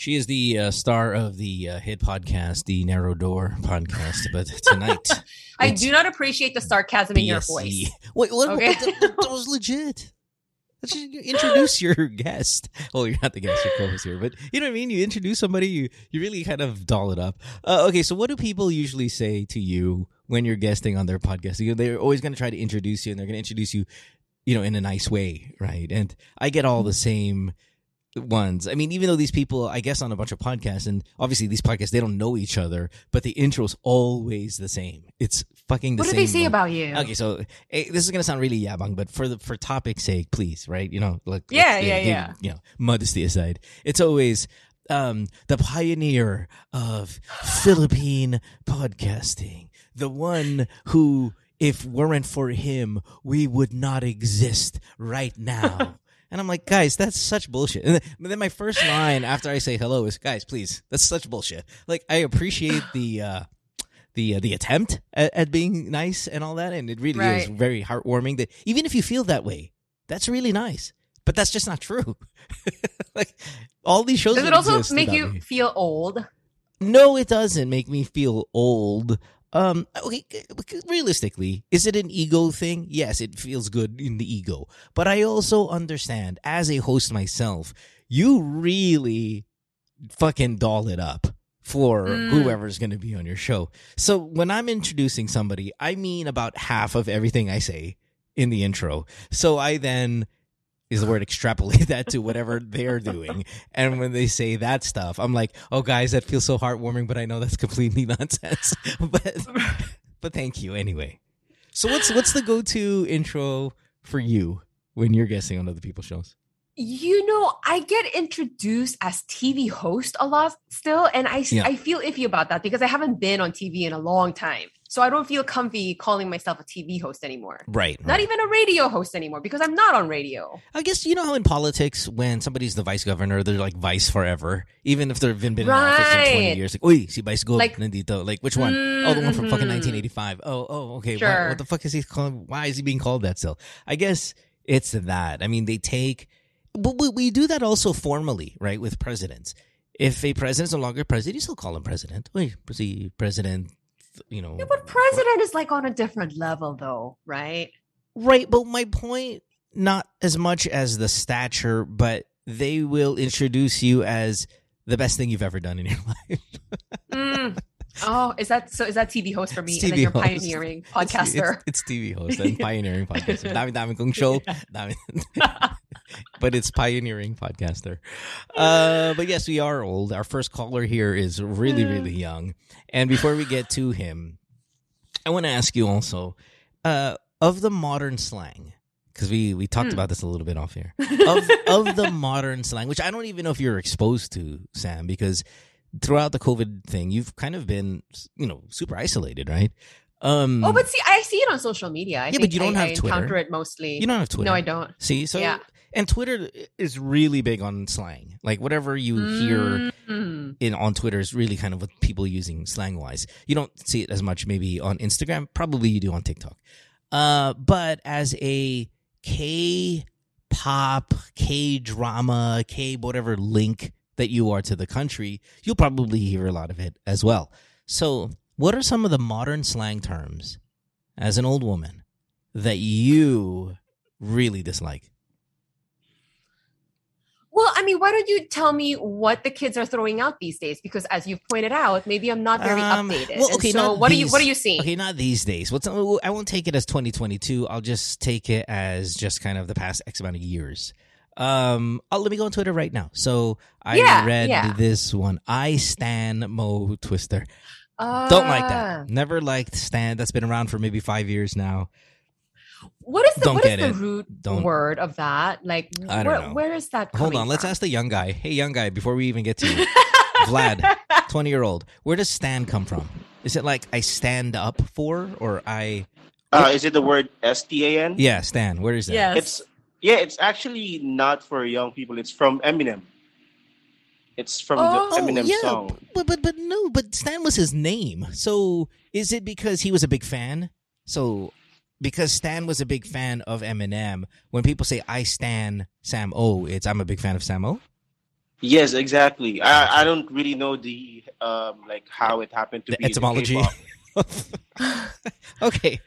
She is the uh, star of the uh, hit podcast, the Narrow Door podcast. But tonight, I do not appreciate the sarcasm in your voice. Wait, what, Okay. what- that, that was legit. Let's just introduce your guest. Well, you're not the guest, your co-host here, but you know what I mean. You introduce somebody, you you really kind of doll it up. Uh, okay, so what do people usually say to you when you're guesting on their podcast? You know, they're always going to try to introduce you, and they're going to introduce you, you know, in a nice way, right? And I get all the same ones. I mean, even though these people, I guess, on a bunch of podcasts, and obviously these podcasts, they don't know each other, but the intro's always the same. It's fucking the What do same. they say one. about you? Okay, so eh, this is gonna sound really yabang, but for the for topic's sake, please, right? You know, like Yeah, yeah, eh, yeah. You know, modesty aside, it's always um the pioneer of Philippine podcasting, the one who, if weren't for him, we would not exist right now. And I'm like, guys, that's such bullshit. And then, my first line after I say hello is, guys, please, that's such bullshit. Like, I appreciate the, uh, the, uh, the attempt at, at being nice and all that. And it really is very heartwarming that even if you feel that way, that's really nice. But that's just not true. like, all these shows Does it also make you me. feel old? No, it doesn't make me feel old. Um, okay, realistically, is it an ego thing? Yes, it feels good in the ego. But I also understand, as a host myself, you really fucking doll it up for Mm. whoever's going to be on your show. So when I'm introducing somebody, I mean about half of everything I say in the intro. So I then is the word extrapolate that to whatever they're doing. And when they say that stuff, I'm like, oh guys, that feels so heartwarming, but I know that's completely nonsense. but but thank you anyway. So what's what's the go to intro for you when you're guessing on other people's shows? You know, I get introduced as TV host a lot still, and I Yeah. I feel iffy about that because I haven't been on TV in a long time. So I don't feel comfy calling myself a TV host anymore. Right. Not even a radio host anymore because I'm not on radio. I guess you know how in politics, when somebody's the vice governor, they're like vice forever, even if they've been, been in office for twenty years. Like, Uy, si vice go Like- nandito. Like, which one? Oh, the one from fucking Mhm. 1985. Oh, oh, okay. Why- what the fuck is he calling? Why is he being called that still? I guess it's that. I mean, they take, but we, we do that also formally, right, with presidents. If a president's no longer president, you still call him president. Wait, si president, you know. Yeah, but president is like on a different level though, right? Right, but my point not as much as the stature, but they will introduce you as the best thing you've ever done in your life. Mm. Oh, is that so? Is that TV host for me? It's and then TV you're host. pioneering It's, podcaster. it's TV host and pioneering podcaster. Dami dami kong show. Dami. but it's pioneering podcaster. Uh, but yes, we are old. Our first caller here is really, really young. And before we get to him, I want to ask you also uh, of the modern slang, because we, we talked Hmm. about this a little bit off here. Of, of the modern slang, which I don't even know if you're exposed to, Sam, because throughout the COVID thing, you've kind of been, you know, super isolated, right? Um, oh, but see, I see it on social media. I Yeah, think but you don't I, have I Twitter. encounter it mostly. you don't have Twitter. No, I don't. See, so Yeah. And Twitter is really big on slang. Like whatever you hear Mm. in on Twitter is really kind of what people using slang wise. You don't see it as much maybe on Instagram. Probably you do on TikTok. Uh, but as a K pop, K drama, K whatever link that you are to the country, you'll probably hear a lot of it as well. So, what are some of the modern slang terms as an old woman that you really dislike? Well, I mean, why don't you tell me what the kids are throwing out these days? Because as you've pointed out, maybe I'm not very Um, updated. well, And okay, so what are you what are you seeing? Okay, not these days. What's I won't take it as 2022. I'll just take it as just kind of the past X amount of years. Um, oh, let me go on Twitter right now. So I Yeah, read yeah. this one. I stan Mo Twister. Don't like Ah. that. Never liked Stan. That's been around for maybe five years now. What is the Don't what is get the it. root Don't- word of that? Like, I don't where, know. where is that? Hold coming on. Let's ask the young guy. Hey, young guy. Before we even get to you, Vlad, 20 year old. Where does stand come from? Is it like I stand up for, or I? Uh, is it the word S T A N? Yeah, Stan. Where is that? Yes. It's yeah. It's actually not for young people. It's from Eminem. It's from Oh, the Eminem yeah, song. But but but no, but Stan was his name. So is it because he was a big fan? So because Stan was a big fan of Eminem, when people say I stan Sam O, it's I'm a big fan of Sam O. Yes, exactly. I, I don't really know the um like how it happened to The be etymology. Okay.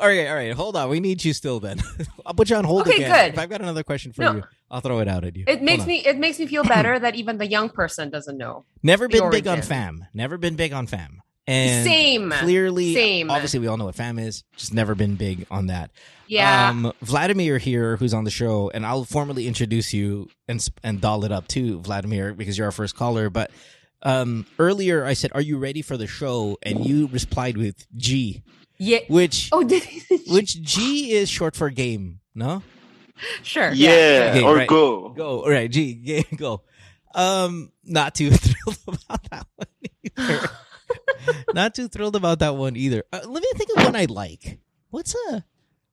All right, all right. Hold on. We need you still then. I'll put you on hold Okay, again. good. If I've got another question for No. you, I'll throw it out at you. It makes me it makes me feel better that even the young person doesn't know. never the been big on fam. Never been big on fam. And Same. clearly Same. obviously we all know what fam is. Just never been big on that. Yeah. Um, Vladimir here, who's on the show, and I'll formally introduce you and and doll it up too, Vladimir, because you're our first caller. But um, earlier I said, "Are you ready for the show?" And you replied with G, yeah. which Oh, did which G is short for game. No, sure. Yeah, Okay, or right. go. go all right, G, game, go. Um, not too thrilled about that one either. not too thrilled about that one either. Uh, let me think of one I like. What's a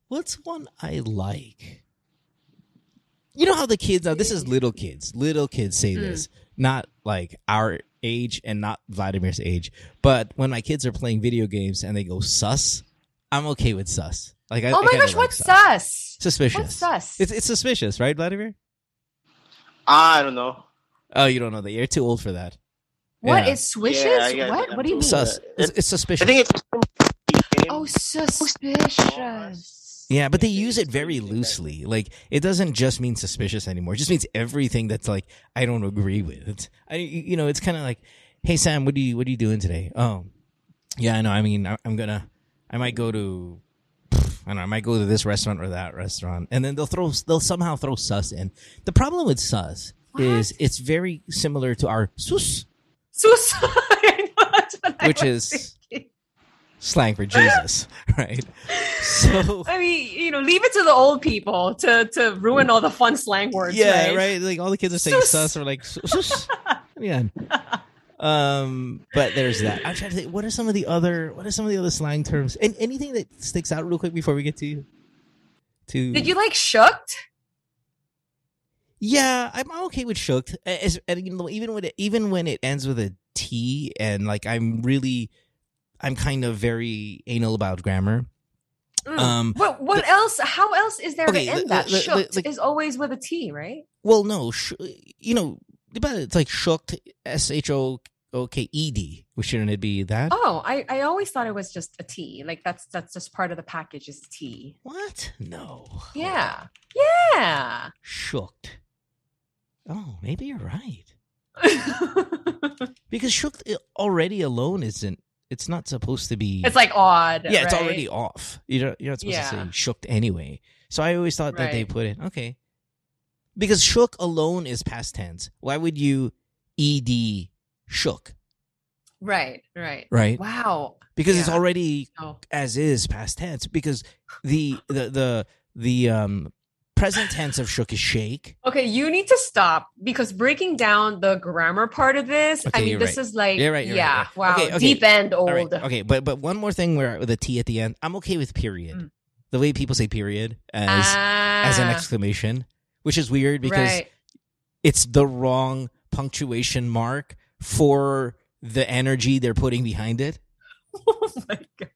what's one I like? You know how the kids now this is little kids. Little kids say Mm. this. Not like our age and not Vladimir's age. But when my kids are playing video games and they go sus, I'm okay with sus. Like I, Oh I my kinda gosh, like what's sus? Suspicious. What's sus? It's it's suspicious, right, Vladimir? I don't know. Oh, you don't know that. You're too old for that. What Yeah. is swishes? Yeah, I what? What do you mean? Sus. It's, it's I think it's Oh, suspicious. yeah, but they use it very loosely. Like it doesn't just mean suspicious anymore. It just means everything that's like I don't agree with. It's, I you know, it's kind of like, hey Sam, what do you what are you doing today? Oh, yeah, I know. I mean, I, I'm gonna, I might go to. I don't know. I might go to this restaurant or that restaurant, and then they'll throw. They'll somehow throw sus in. The problem with sus is it's very similar to our sus, Sus. I know, that's what I which is thinking. slang for Jesus, right? So I mean, you know, leave it to the old people to to ruin all the fun slang words. yeah, right? right. Like all the kids are saying Sus. sus or like sus. yeah. Um, but there's that. I'm trying to think. What are some of the other? What are some of the other slang terms? And anything that sticks out real quick before we get to to. Did you like shooked? Yeah, I'm okay with shook. As, and you know, even when it even when it ends with a T, and like I'm really, I'm kind of very anal about grammar. Mm. Um, what what the- else? How else is there Okay, to the- end that? the- shooked the- is always with a T, right? Well, no, sh- you know, but it's like shooked, S H O O K E D. Shouldn't it be that? Oh, I, I always thought it was just a T. Like that's that's just part of the package is T. What? No. Yeah. Yeah. Shooked. Oh, maybe you're right. Because shook already alone isn't. It's not supposed to be. it's like odd. yeah, it's right? already off. You're not, you're not supposed to say shooked anyway. So I always thought that they put it okay. Because shook alone is past tense. Why would you ed shook? right, right. Right. Wow. Because it's already Oh. as is past tense. Because the the the the um present tense of shook is shake. Okay, you need to stop because breaking down the grammar part of this, Okay, I mean, this right. is like, You're right, you're yeah, right. wow, Okay, okay. deep end old. Okay, but but one more thing where with a T at the end, I'm okay with period. Mm. The way people say period as as an Ah, exclamation, which is weird because it's the wrong punctuation mark for the energy they're putting behind it. oh my gosh.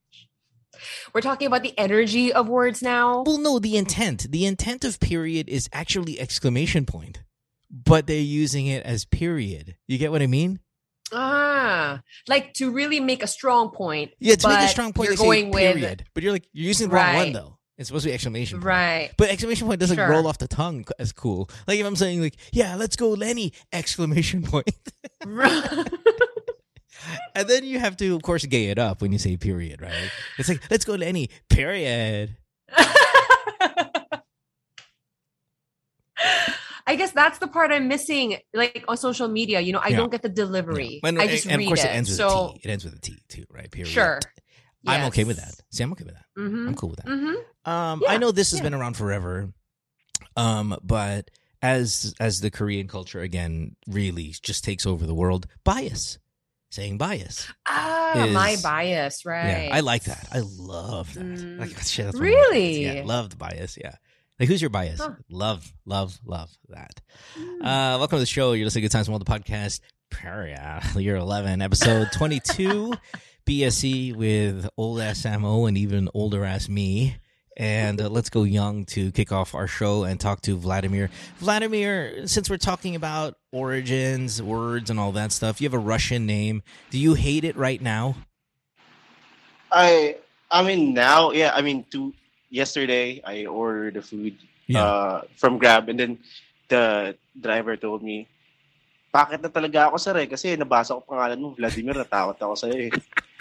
We're talking about the energy of words now. Well, no, the intent. The intent of period is actually exclamation point, but they're using it as period. You get what I mean? Ah, like to really make a strong point. Yeah, to make a strong point, you're going with- period, but you're like you're using the wrong one though. It's supposed to be exclamation point. Right. But exclamation point doesn't Sure. roll off the tongue as cool. Like if I'm saying like, yeah, let's go Lenny exclamation point. and then you have to of course gay it up when you say period, right? It's like, let's go to any period. I guess that's the part I'm missing. Like on social media, you know, I Yeah. don't get the delivery. When- I just and read of course it. it ends with so a T. It ends with a T too, right? Period. sure, I'm okay with that. See, I'm okay with that. hmm I'm cool with that. hmm Um, I know this has yeah. been around forever, um, but as as the Korean culture again really just takes over the world, bias, saying bias. Ah, my bias, right? Yeah, I like that. I love that. Mm. Like shit, that's one of my favorites. Really? Yeah, loved bias. Yeah. Like who's your bias? Huh. Love, love, love that. Mm. Uh, welcome to the show. You're listening to Good Times with Mo, the podcast. Yeah, year 11, episode 22, BSE with old ass Samo and even older ass me. And uh, let's go young to kick off our show and talk to Vladimir. Vladimir, since we're talking about origins, words, and all that stuff, you have a Russian name. Do you hate it right now? I I mean now, yeah. I mean, to yesterday I ordered the food Yeah. uh, from Grab, and then the driver told me, "Bakit na talaga ako sir eh? Kasi nabasa ko pangalan mo, Vladimir. Natakot ako sa'yo eh."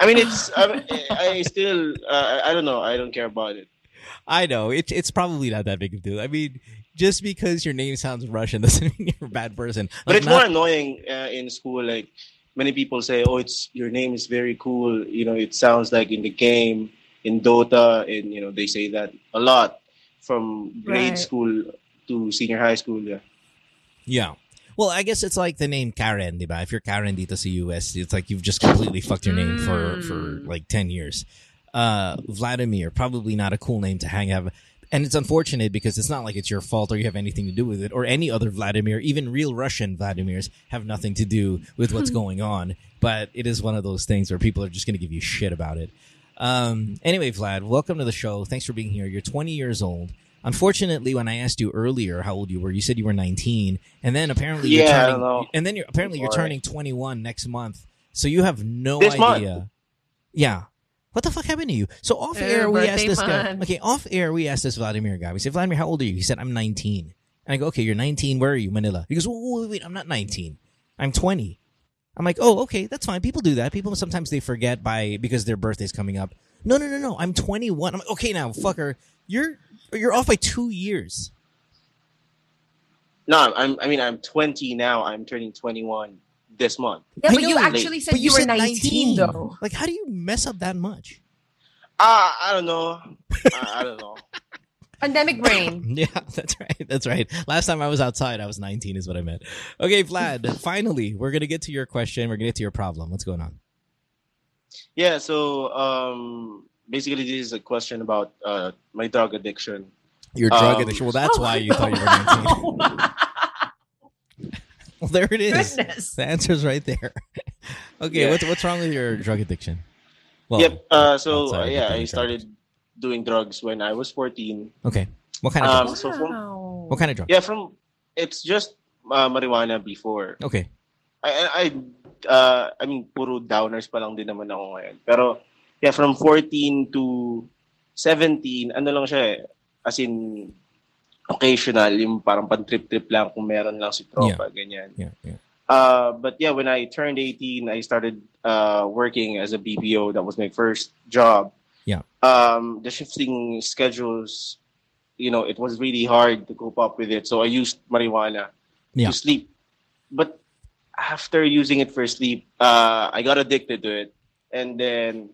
I mean, it's I, I still uh, I don't know. I don't care about it. I know it's it's probably not that big of a deal. I mean, just because your name sounds Russian doesn't mean you're a bad person. But Like, it's more annoying uh, in school. Like many people say, "Oh, it's your name is very cool." You know, it sounds like in the game, in Dota, and you know they say that a lot from grade Right. school to senior high school. Yeah. Yeah. Well, I guess it's like the name Karen, diba? If you're Karen dito sa US, it's like you've just completely fucked your name for for Mm. like 10 years. Uh Vladimir, probably not a cool name to hang out. And it's unfortunate because it's not like it's your fault or you have anything to do with it or any other Vladimir, even real Russian Vladimirs have nothing to do with what's going on, but it is one of those things where people are just going to give you shit about it. Um anyway, Vlad, welcome to the show. Thanks for being here. You're 20 years old. Unfortunately, when I asked you earlier how old you were, you said you were 19, and then apparently you're Yeah, I turning, don't know. and then you're apparently you're Sorry. turning 21 next month. So you have no This month. idea. Yeah. What the fuck happened to you? So off air, we asked birthday this guy. Okay, off air, we asked this Vladimir guy. We said, Vladimir, how old are you? He said, I'm 19. And I go, okay, you're 19. Where are you? Manila. He goes, oh, wait, wait, I'm not 19. I'm 20. I'm like, oh, okay, that's fine. People do that. People sometimes they forget by because their birthday's coming up. No, no, no, no. I'm 21. I'm like, okay, now, fucker, you're you're off by two years. No, I'm. I mean, I'm 20 now. I'm turning 21 this month. Yeah, I but you know, actually said But you, were said 19, though. Like, how do you mess up that much? Uh, I don't know. I, I don't know. Pandemic brain. Yeah, that's right. That's right. Last time I was outside, I was 19, is what I meant. Okay, Vlad, finally, we're going to get to your question. We're going to get to your problem. What's going on? Yeah. So, um, basically, this is a question about uh my drug addiction. Your drug Um, addiction. Well, that's why you thought you were 19. Well, there it is. Goodness. The answer's right there. okay, Yeah. what's, what's wrong with your drug addiction? Well, yep. Uh, so uh, yeah, the I drugs. started doing drugs when I was 14. Okay. What kind of Um, drugs? so from- Wow. What kind of drugs? Yeah, from it's just uh, marijuana before. Okay. I I I, uh, I mean puro downers pa lang din naman ako ngayon. Pero yeah, from 14 to 17, ano lang siya eh. As in occasional, yung parang pan-trip-trip lang kung meron lang si tropa, ganyan. Yeah, yeah. Uh, but yeah, when I turned 18, I started uh, working as a BPO. That was my first job. Yeah. Um, the shifting schedules, you know, it was really hard to cope up with it. So I used marijuana Yeah. to sleep. But after using it for sleep, uh, I got addicted to it. And then,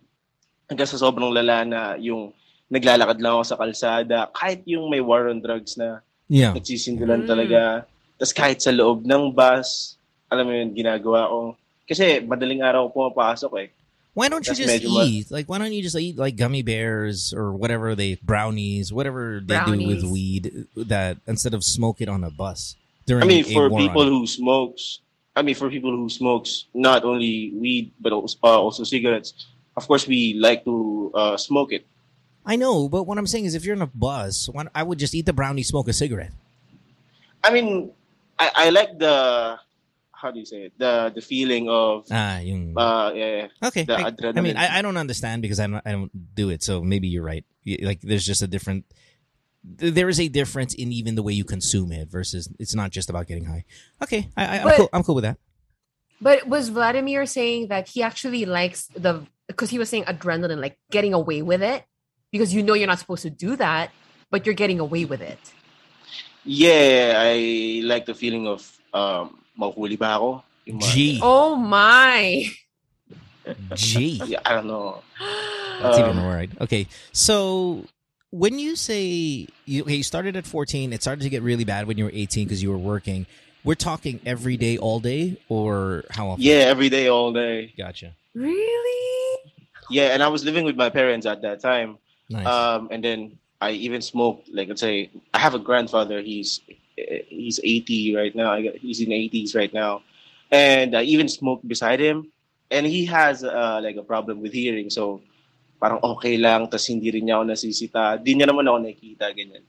hanggang sa sobrang lala na yung naglalakad lang ako sa kalsada, kahit yung may war on drugs na Yeah. nagsisindulan Mm. talaga. Tapos kahit sa loob ng bus, alam mo yun, ginagawa ko. Kasi madaling araw ko pumapasok eh. Why don't you That's just eat? Like, why don't you just eat like gummy bears or whatever they brownies, whatever they do with Brownies. weed that instead of smoke it on a bus during I mean, a for war people who smokes, I mean, for people who smokes not only weed but also, uh, also cigarettes, of course, we like to uh, smoke it. I know, but what I'm saying is, if you're in a bus, why, I would just eat the brownie, smoke a cigarette. I mean, I, I like the how do you say it? The the feeling of Ah, yung uh, yeah, okay. the I, I mean, I, I don't understand because I don't, I don't do it. So maybe you're right. Like, there's just a different. There is a difference in even the way you consume it versus it's not just about getting high. Okay, I, I, I'm But- cool. I'm cool with that. But was Vladimir saying that he actually likes the because he was saying adrenaline, like getting away with it, because you know you're not supposed to do that, but you're getting away with it. yeah, I like the feeling of um, mahuli ba ako? G, Oh my! G. Yeah, I don't know. That's even Um, more right. Okay, so when you say you, okay, you started at 14, it started to get really bad when you were 18 because you were working. We're talking every day, all day, or how often? Yeah, every day, all day. gotcha. really? Yeah, and I was living with my parents at that time. Nice. Um, and then I even smoked. Like let's say, I have a grandfather. He's he's 80 right now. He's in 80s right now, and I even smoked beside him. And he has uh, like a problem with hearing. So parang okay lang, tas hindi rin niya ako nasisita. Di niya naman ako nakikita, ganyan.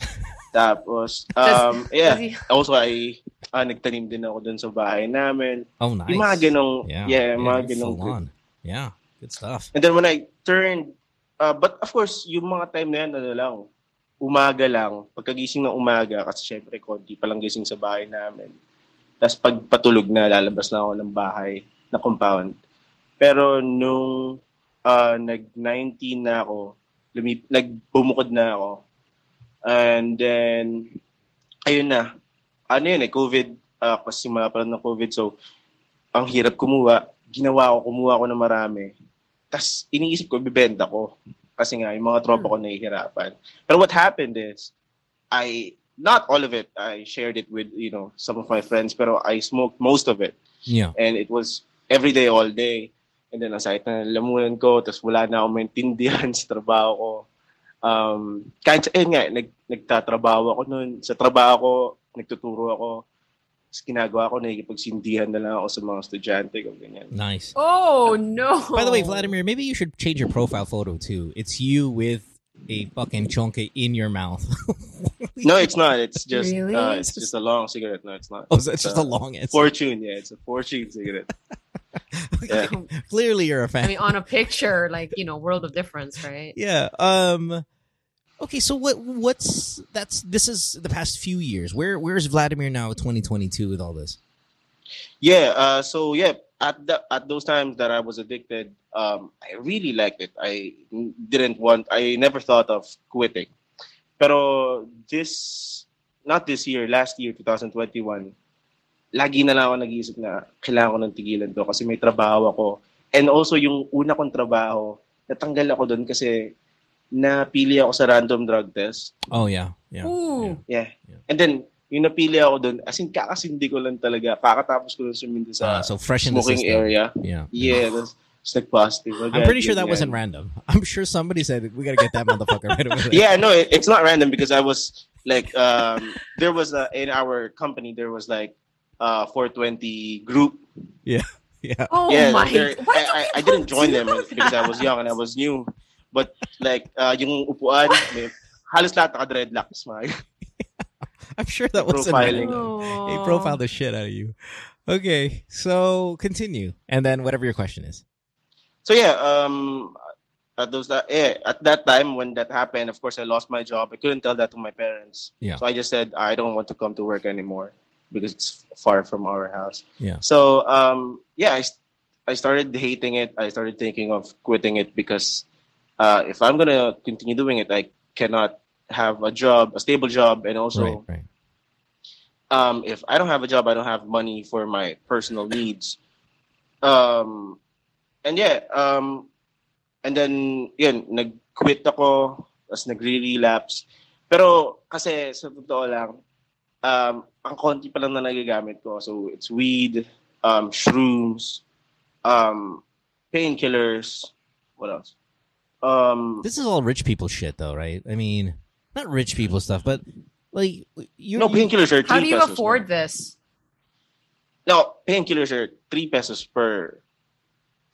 Tapos, um, yeah, Kasi- also I, ah, nagtanim din ako dun sa bahay namin. Oh, nice. Yung mga ganong, Yeah, yeah, mga you're ganong. full. Yeah, good stuff. And then when I turned, uh, but of course, yung mga time na yan, ano lang, umaga lang, pagkagising ng umaga, kasi syempre, konti pa lang gising sa bahay namin. Tapos pag patulog na, lalabas na ako ng bahay, na compound. Pero nung uh, nag-19 na ako, lumip, nagbumukod na ako, and then, ayun na, ano yun eh, COVID, uh, kasi simula pa ng COVID, so, ang hirap kumuha, ginawa ko, kumuha ko na marami. Tapos iniisip ko, bibenta ko. Kasi nga, yung mga tropa ko nahihirapan. Pero what happened is, I, not all of it, I shared it with, you know, some of my friends, pero I smoked most of it. Yeah. And it was every day, all day. And then, aside na lamunan ko, tapos wala na akong maintindihan sa trabaho ko. Um, kahit sa, eh nga, nag, nagtatrabaho ako noon. Sa trabaho ko, nagtuturo ako. Tapos ginagawa ko, nakikipagsindihan na lang ako sa mga estudyante ko, ganyan. Nice. Oh no! By the way, Vladimir, maybe you should change your profile photo too. It's you with a fucking chonke in your mouth. No, it's not. It's just Really? uh, it's just a long cigarette. No, it's not. oh, so it's It's just a long ass. fortune. Yeah, it's a fortune cigarette. Yeah. Clearly, you're a fan. I mean, on a picture, like you know, world of difference, right? yeah. Um. Okay, so what? What's that's? This is the past few years. Where Where's Vladimir now? 2022 with all this. Yeah. Uh, so yeah, at the, at those times that I was addicted, um, I really liked it. I didn't want. I never thought of quitting. Pero this, not this year, last year, 2021, lagi na lang ako nag-iisip na kailangan ko ng tigilan to kasi may trabaho ako. And also yung una kong trabaho, natanggal ako doon kasi napili ako sa random drug test. Oh yeah, yeah. Ooh. Yeah. Yeah. And then, yung napili ako doon, as in kakasindi ko lang talaga, kakatapos ko lang sumindi Uh, so fresh in the smoking system. area. Yeah. Yeah, that's it's like positive. I'm pretty sure that wasn't random. I'm sure somebody said we gotta get that motherfucker right away. Yeah, no, it, it's not random because I was like, um, there was a, in our company there was like uh 420 group. yeah. Yeah. Oh yeah, my! there- I, I, I didn't join do them because I was young and I was new. But like, uh, yung upuan, may, halos lahat naka-dreadlocks. I'm sure that wasn't Profiling. Oh. profiled the shit out of you. Okay, so continue, and then whatever your question is. So yeah, um, at those that yeah, at that time when that happened, of course I lost my job. I couldn't tell that to my parents. Yeah. So I just said I don't want to come to work anymore because it's far from our house. Yeah. So um, yeah, I started hating it. I started thinking of quitting it because uh, if I'm gonna continue doing it, I cannot have a job, a stable job, and also right, right. um, if I don't have a job, I don't have money for my personal needs. Um, and yeah, um, and then, yun, nag-quit ako, tapos nagre-relapse. Pero, kasi, sa totoo lang, um, ang konti pa lang na nagagamit ko. So, it's weed, um, shrooms, um, painkillers, what else? Um, This is all rich people shit, though, right? I mean, not rich people stuff, but like you. no, painkillers are three How do you pesos, afford no? this? No, painkillers are three pesos per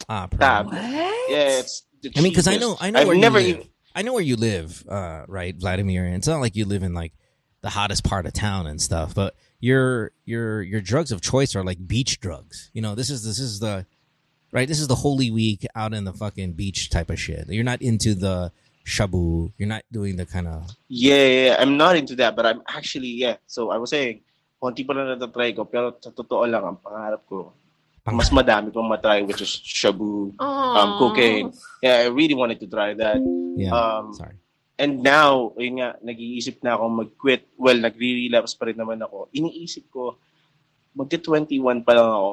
ah, tab. What? Yeah, it's the I mean, because I know, I know I've where never you even. I know where you live, uh, right, Vladimir? And it's not like you live in like the hottest part of town and stuff, but your your your drugs of choice are like beach drugs. You know, this is this is the right. This is the holy week out in the fucking beach type of shit. You're not into the shabu. You're not doing the kind of Yeah, yeah, yeah. I'm not into that, but I'm actually, yeah. So I was saying, konti pa lang natatry ko, pero sa totoo lang, ang pangarap ko, mas madami pang matry, which is shabu, um, cocaine. Yeah, I really wanted to try that. yeah. Um, sorry. and now, yun nga, nag-iisip na ako mag-quit. Well, nagre-relapse pa rin naman ako. Iniisip ko, magti-21 pa lang ako.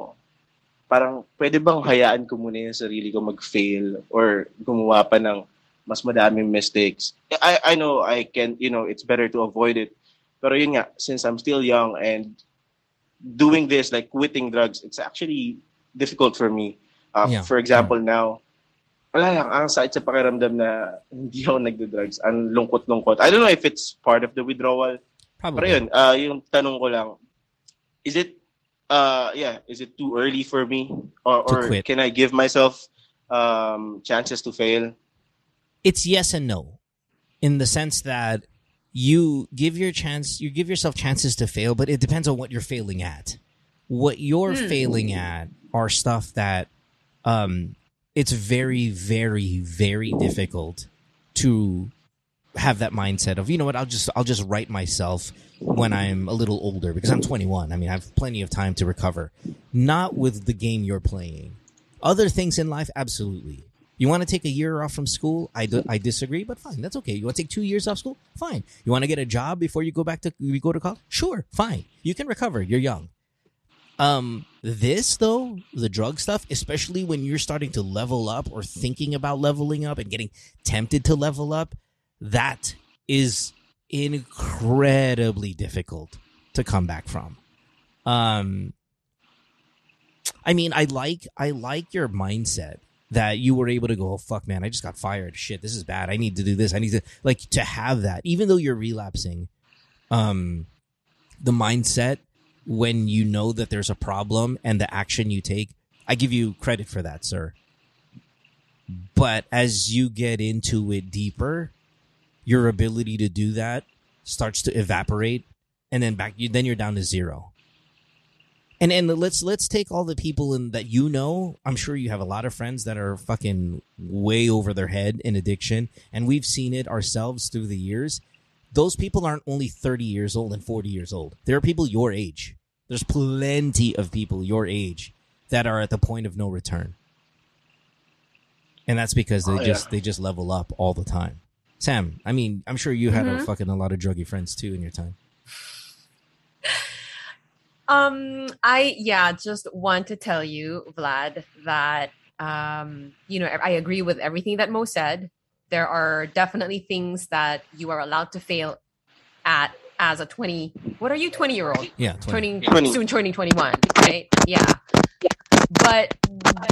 Parang, pwede bang hayaan ko muna yung sarili ko mag-fail or gumawa pa ng mas madaming mistakes. I, I know I can, you know, it's better to avoid it. Pero yun nga, since I'm still young and doing this, like quitting drugs, it's actually difficult for me. Uh, Yeah. For example, now, wala lang, ang sakit sa pakiramdam na hindi ako nagdo-drugs. Ang lungkot-lungkot. I don't know if it's part of the withdrawal. Pero Probably. yun, uh, yung tanong ko lang, is it, uh, yeah, is it too early for me? Or, or can I give myself um, chances to fail? it's yes and no in the sense that you give your chance you give yourself chances to fail but it depends on what you're failing at what you're Hmm. failing at are stuff that um it's very very very difficult to have that mindset of you know what I'll just I'll just write myself when I'm a little older because I'm 21 I mean I have plenty of time to recover not with the game you're playing other things in life absolutely you want to take a year off from school? I, I disagree, but fine. That's okay. You want to take two years off school? Fine. You want to get a job before you go back to you go to college? Sure, fine. You can recover. You're young. Um, this though, the drug stuff, especially when you're starting to level up or thinking about leveling up and getting tempted to level up, that is incredibly difficult to come back from. Um, I mean, I like I like your mindset that you were able to go, oh, fuck, man, I just got fired. Shit, this is bad. I need to do this. I need to like to have that, even though you're relapsing. Um, the mindset when you know that there's a problem and the action you take, I give you credit for that, sir. But as you get into it deeper, your ability to do that starts to evaporate, and then back you then you're down to zero. And and let's let's take all the people in that you know. I'm sure you have a lot of friends that are fucking way over their head in addiction, and we've seen it ourselves through the years. Those people aren't only 30 years old and 40 years old. There are people your age. There's plenty of people your age that are at the point of no return. And that's because they Oh, yeah. just they just level up all the time. Sam, I mean, I'm sure you had a Mhm. fucking a lot of druggy friends too in your time. Um, I yeah, just want to tell you, Vlad, that um, you know, I agree with everything that Mo said. There are definitely things that you are allowed to fail at as a 20 what are you 20 year old Yeah, 20. turning 20. soon turning 21 right yeah but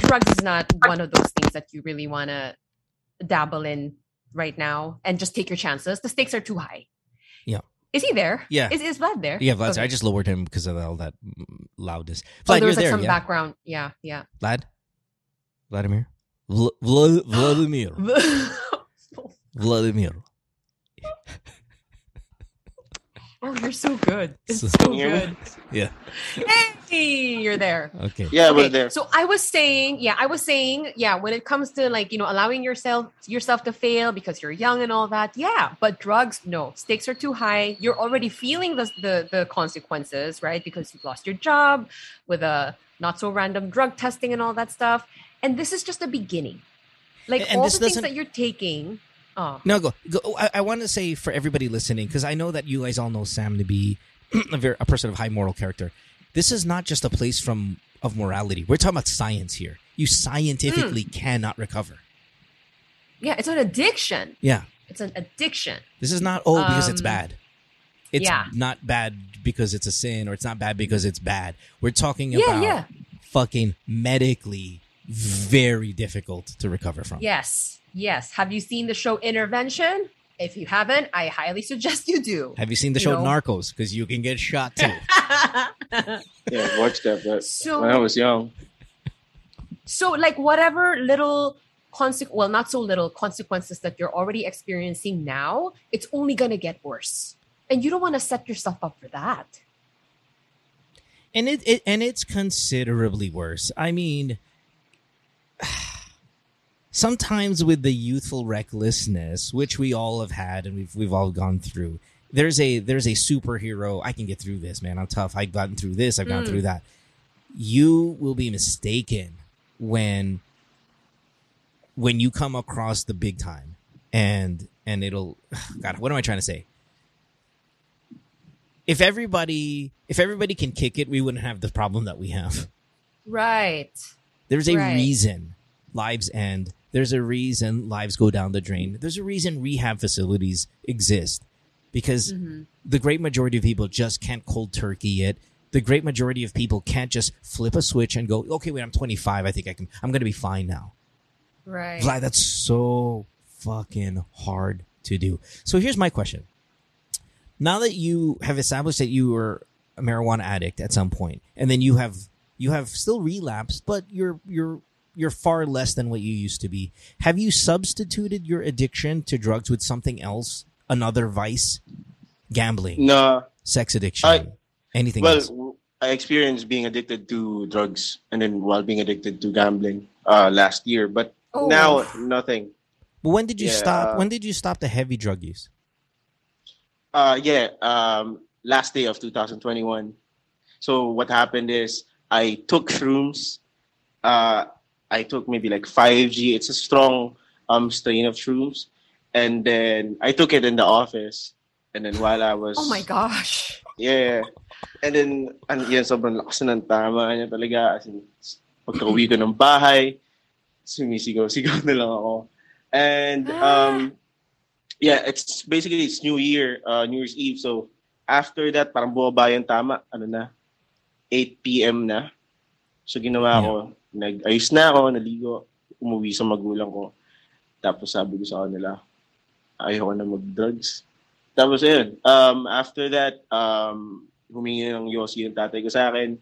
drugs is not one of those things that you really want to dabble in right now and just take your chances the stakes are too high Yeah. is he there Yeah. is, is vlad there Yeah, Vlad, Okay. I just lowered him because of all that mm, loudness. oh, Vlad, there you're was like there, some yeah? background yeah yeah Vlad? Vladimir? Vla- Vla- Vladimir. Vladimir. oh you're so good it's So- so Can you hear good Yeah. hey you're there Okay. Yeah, we're Okay, there. So I was saying, yeah, I was saying, yeah, when it comes to like, you know, allowing yourself yourself to fail because you're young and all that, yeah. But drugs, no. Stakes are too high. You're already feeling the the, the consequences, right? Because you've lost your job with a not so random drug testing and all that stuff. And this is just the beginning. Like And all the things that you're taking. Oh, No, go. go. I, I want to say for everybody listening, because I know that you guys all know Sam to be a, very, a person of high moral character. This is not just a place from of morality. We're talking about science here. You scientifically Hmm. cannot recover. yeah, it's an addiction. Yeah. It's an addiction. This is not oh because it's Um, bad. It's yeah. not bad because it's a sin, or it's not bad because it's bad. We're talking Yeah, about yeah. fucking medically very difficult to recover from. Yes. Yes. Have you seen the show Intervention? If you haven't, I highly suggest you do. Have you seen the You show know? Narcos? Because you can get shot too. Yeah, watch that. But So- when I was young, so, like, whatever little consequence, well, not so little consequences that you're already experiencing now, it's only going to get worse. And you don't want to set yourself up for that. and it, it and it's considerably worse. I mean, sometimes with the youthful recklessness, which we all have had and we've we've all gone through, there's a there's a superhero. I can get through this, man. I'm tough. I've gotten through this. I've gone Mm. through that. You will be mistaken when when you come across the big time, and and it'll God. What am I trying to say? If everybody if everybody can kick it, we wouldn't have the problem that we have. Right. There's a Right. reason lives end. There's a reason lives go down the drain. There's a reason rehab facilities exist because Mhm. the great majority of people just can't cold turkey it. The great majority of people can't just flip a switch and go, okay, wait, I'm 25. I think I can, I'm going to be fine now. Right. Vlad, that's so fucking hard to do. So here's my question. Now that you have established that you were a marijuana addict at some point, and then you have you have still relapsed, but you're you're you're far less than what you used to be. Have you substituted your addiction to drugs with something else? Another vice? Gambling, No, sex addiction, I- anything well, else? w- I experienced being addicted to drugs and then while being addicted to gambling uh, last year, but Oh. now nothing. But when did you yeah, stop? uh, when did you stop the heavy drug use? Uh, yeah, um, last day of 2021. So what happened is I took shrooms. Uh, I took maybe like 5G. It's a strong um strain of shrooms, and then I took it in the office. And then while I was Oh my gosh. Yeah. And then, ano yan, sobrang lakas ng tama niya talaga. As in, pagka-uwi ko ng bahay, sumisigaw-sigaw na lang ako. And, um, yeah, it's basically, it's New Year, uh, New Year's Eve. So, after that, parang bumaba yung tama, ano na, 8 p.m. na. So, ginawa ko, nag-ayos na ako, naligo, umuwi sa magulang ko. Tapos sabi ko sa kanila, ayoko na mag-drugs. Tapos ayun, um, after that, um, humingi ng Yossi yung tatay ko sa akin.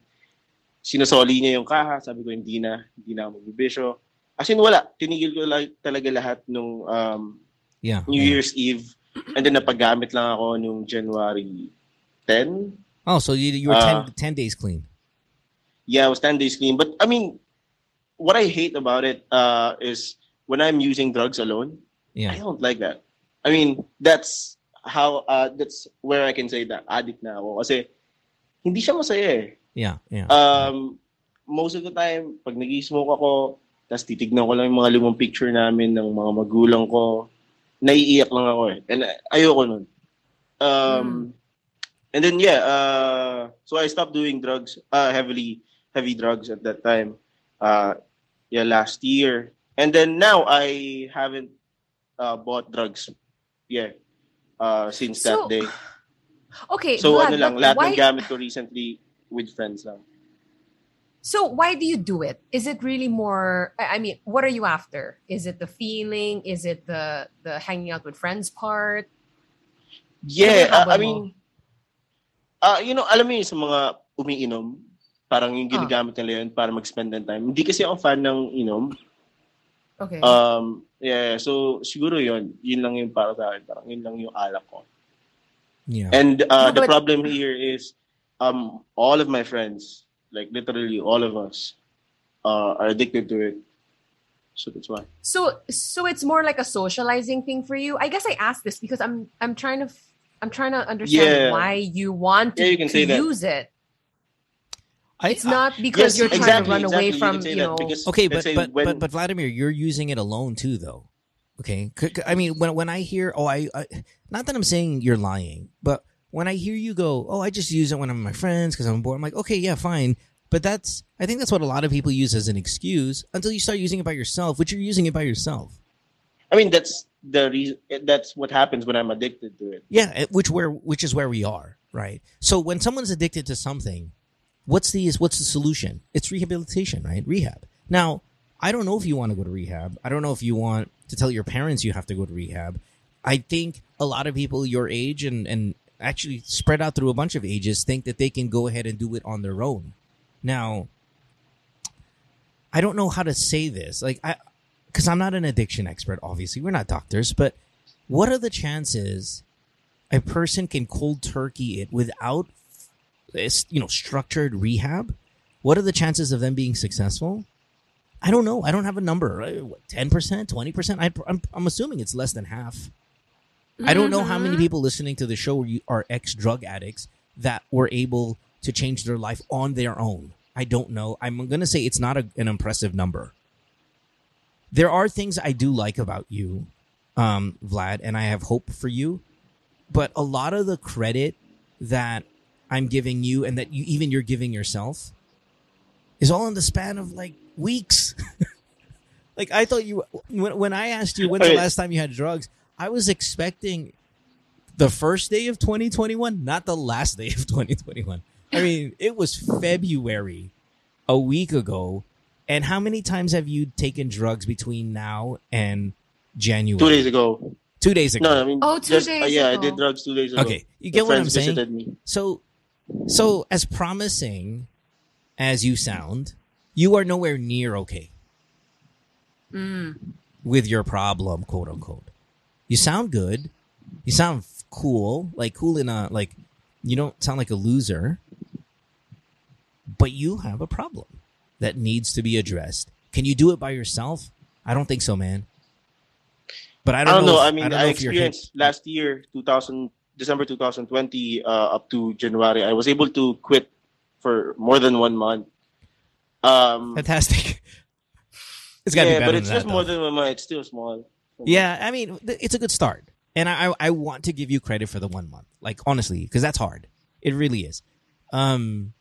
Sinusoli niya yung kaha. Sabi ko, hindi na. Hindi na ako magbibisyo. As in, wala. Tinigil ko lang talaga lahat nung um, Yeah. New yeah. Year's Eve. And then napagamit lang ako nung January 10. Oh, so you, you were Uh, 10, 10 days clean. Yeah, I was 10 days clean. But I mean, what I hate about it uh, is when I'm using drugs alone, yeah. I don't like that. I mean, that's how, uh, that's where I can say that addict na ako. Kasi, hindi siya masaya eh. Yeah. Yeah. Um, most of the time, pag nag-smoke ako, tapos titignan ko lang yung mga lumang picture namin ng mga magulang ko, naiiyak lang ako eh. And uh, ayoko nun. Um, And then, yeah, uh, so I stopped doing drugs, uh, heavily, heavy drugs at that time. Uh, yeah, last year. And then now I haven't uh, bought drugs. Yeah. Uh, since So, that day. Okay. So Vlad, ano lang, lahat why, ng gamit ko recently with friends lang. So why do you do it? Is it really more? I I mean, what are you after? Is it the feeling? Is it the the hanging out with friends part? Yeah, uh, I mean, uh, you know, alam mo yun sa mga umiinom, parang yung Ah. ginagamit nila yun para mag-spend ng time. Hindi kasi ako fan ng inom. Okay. Um, yeah, so siguro yun, yun lang yung para sa akin. Parang yun lang yung alak ko. yeah. And uh, No, the but- problem here is um, all of my friends, like literally all of us, uh, are addicted to it. So that's why. so so it's more like a socializing thing for you. I guess I asked this because I'm I'm trying to I'm trying to understand Yeah. why you want to, Yeah, you can to say that. use it. I, It's not because Yes, you're trying exactly, to run away exactly. You from can you know. because- Okay, but but, when- but but Vladimir, you're using it alone too, though. Okay, I mean when when I hear oh I, I not that I'm saying you're lying, but when I hear you go oh I just use it when I'm with my friends because I'm bored, I'm like okay yeah fine, but that's I think that's what a lot of people use as an excuse until you start using it by yourself, which you're using it by yourself. I mean, that's the reason. That's what happens when I'm addicted to it. Yeah, which where which is where we are, right? So when someone's addicted to something, what's the what's the solution? It's rehabilitation, right? Rehab. Now, I don't know if you want to go to rehab. I don't know if you want to tell your parents you have to go to rehab. I think a lot of people your age and and actually spread out through a bunch of ages think that they can go ahead and do it on their own. Now, I don't know how to say this. Like I cuz I'm not an addiction expert obviously. We're not doctors, but what are the chances a person can cold turkey it without it's, you know structured rehab? What are the chances of them being successful? I don't know. I don't have a number? What, 10% 20% I, I'm, I'm assuming it's less than half. I don't know how many Mhm. people listening to the show are, are ex-drug addicts that were able to change their life on their own. I don't know. I'm going to say it's not a, an impressive number there are things i do like about you um, vlad and i have hope for you but a lot of the credit that I'm giving you and that you even you're giving yourself is all in the span of like weeks. like I thought you when when I asked you when's the last time you had drugs, I was expecting the first day of 2021, not the last day of 2021. I mean, it was February a week ago. And how many times have you taken drugs between now and January? Two days ago. Two days ago. No, I mean, Oh, two just, days uh, yeah, ago. I did drugs two days ago. Okay, you The get what I'm saying? me. So, so as promising as you sound, you are nowhere near okay. Mm. with your problem, quote unquote. You sound good. You sound cool, like cool in a like. You don't sound like a loser, but you have a problem that needs to be addressed. Can you do it by yourself? I don't think so, man. But I I don't, don't know. if- I mean, don't I, if experienced last year, 2000, December 2020, uh, up to January. I was able to quit for more than one month. Um, Fantastic. It's got to yeah, be better but it's just that, more though. than one month. It's still small. Yeah, I mean, it's a good start, and I I, I want to give you credit for the one month, like honestly, because that's hard. It really is. Um,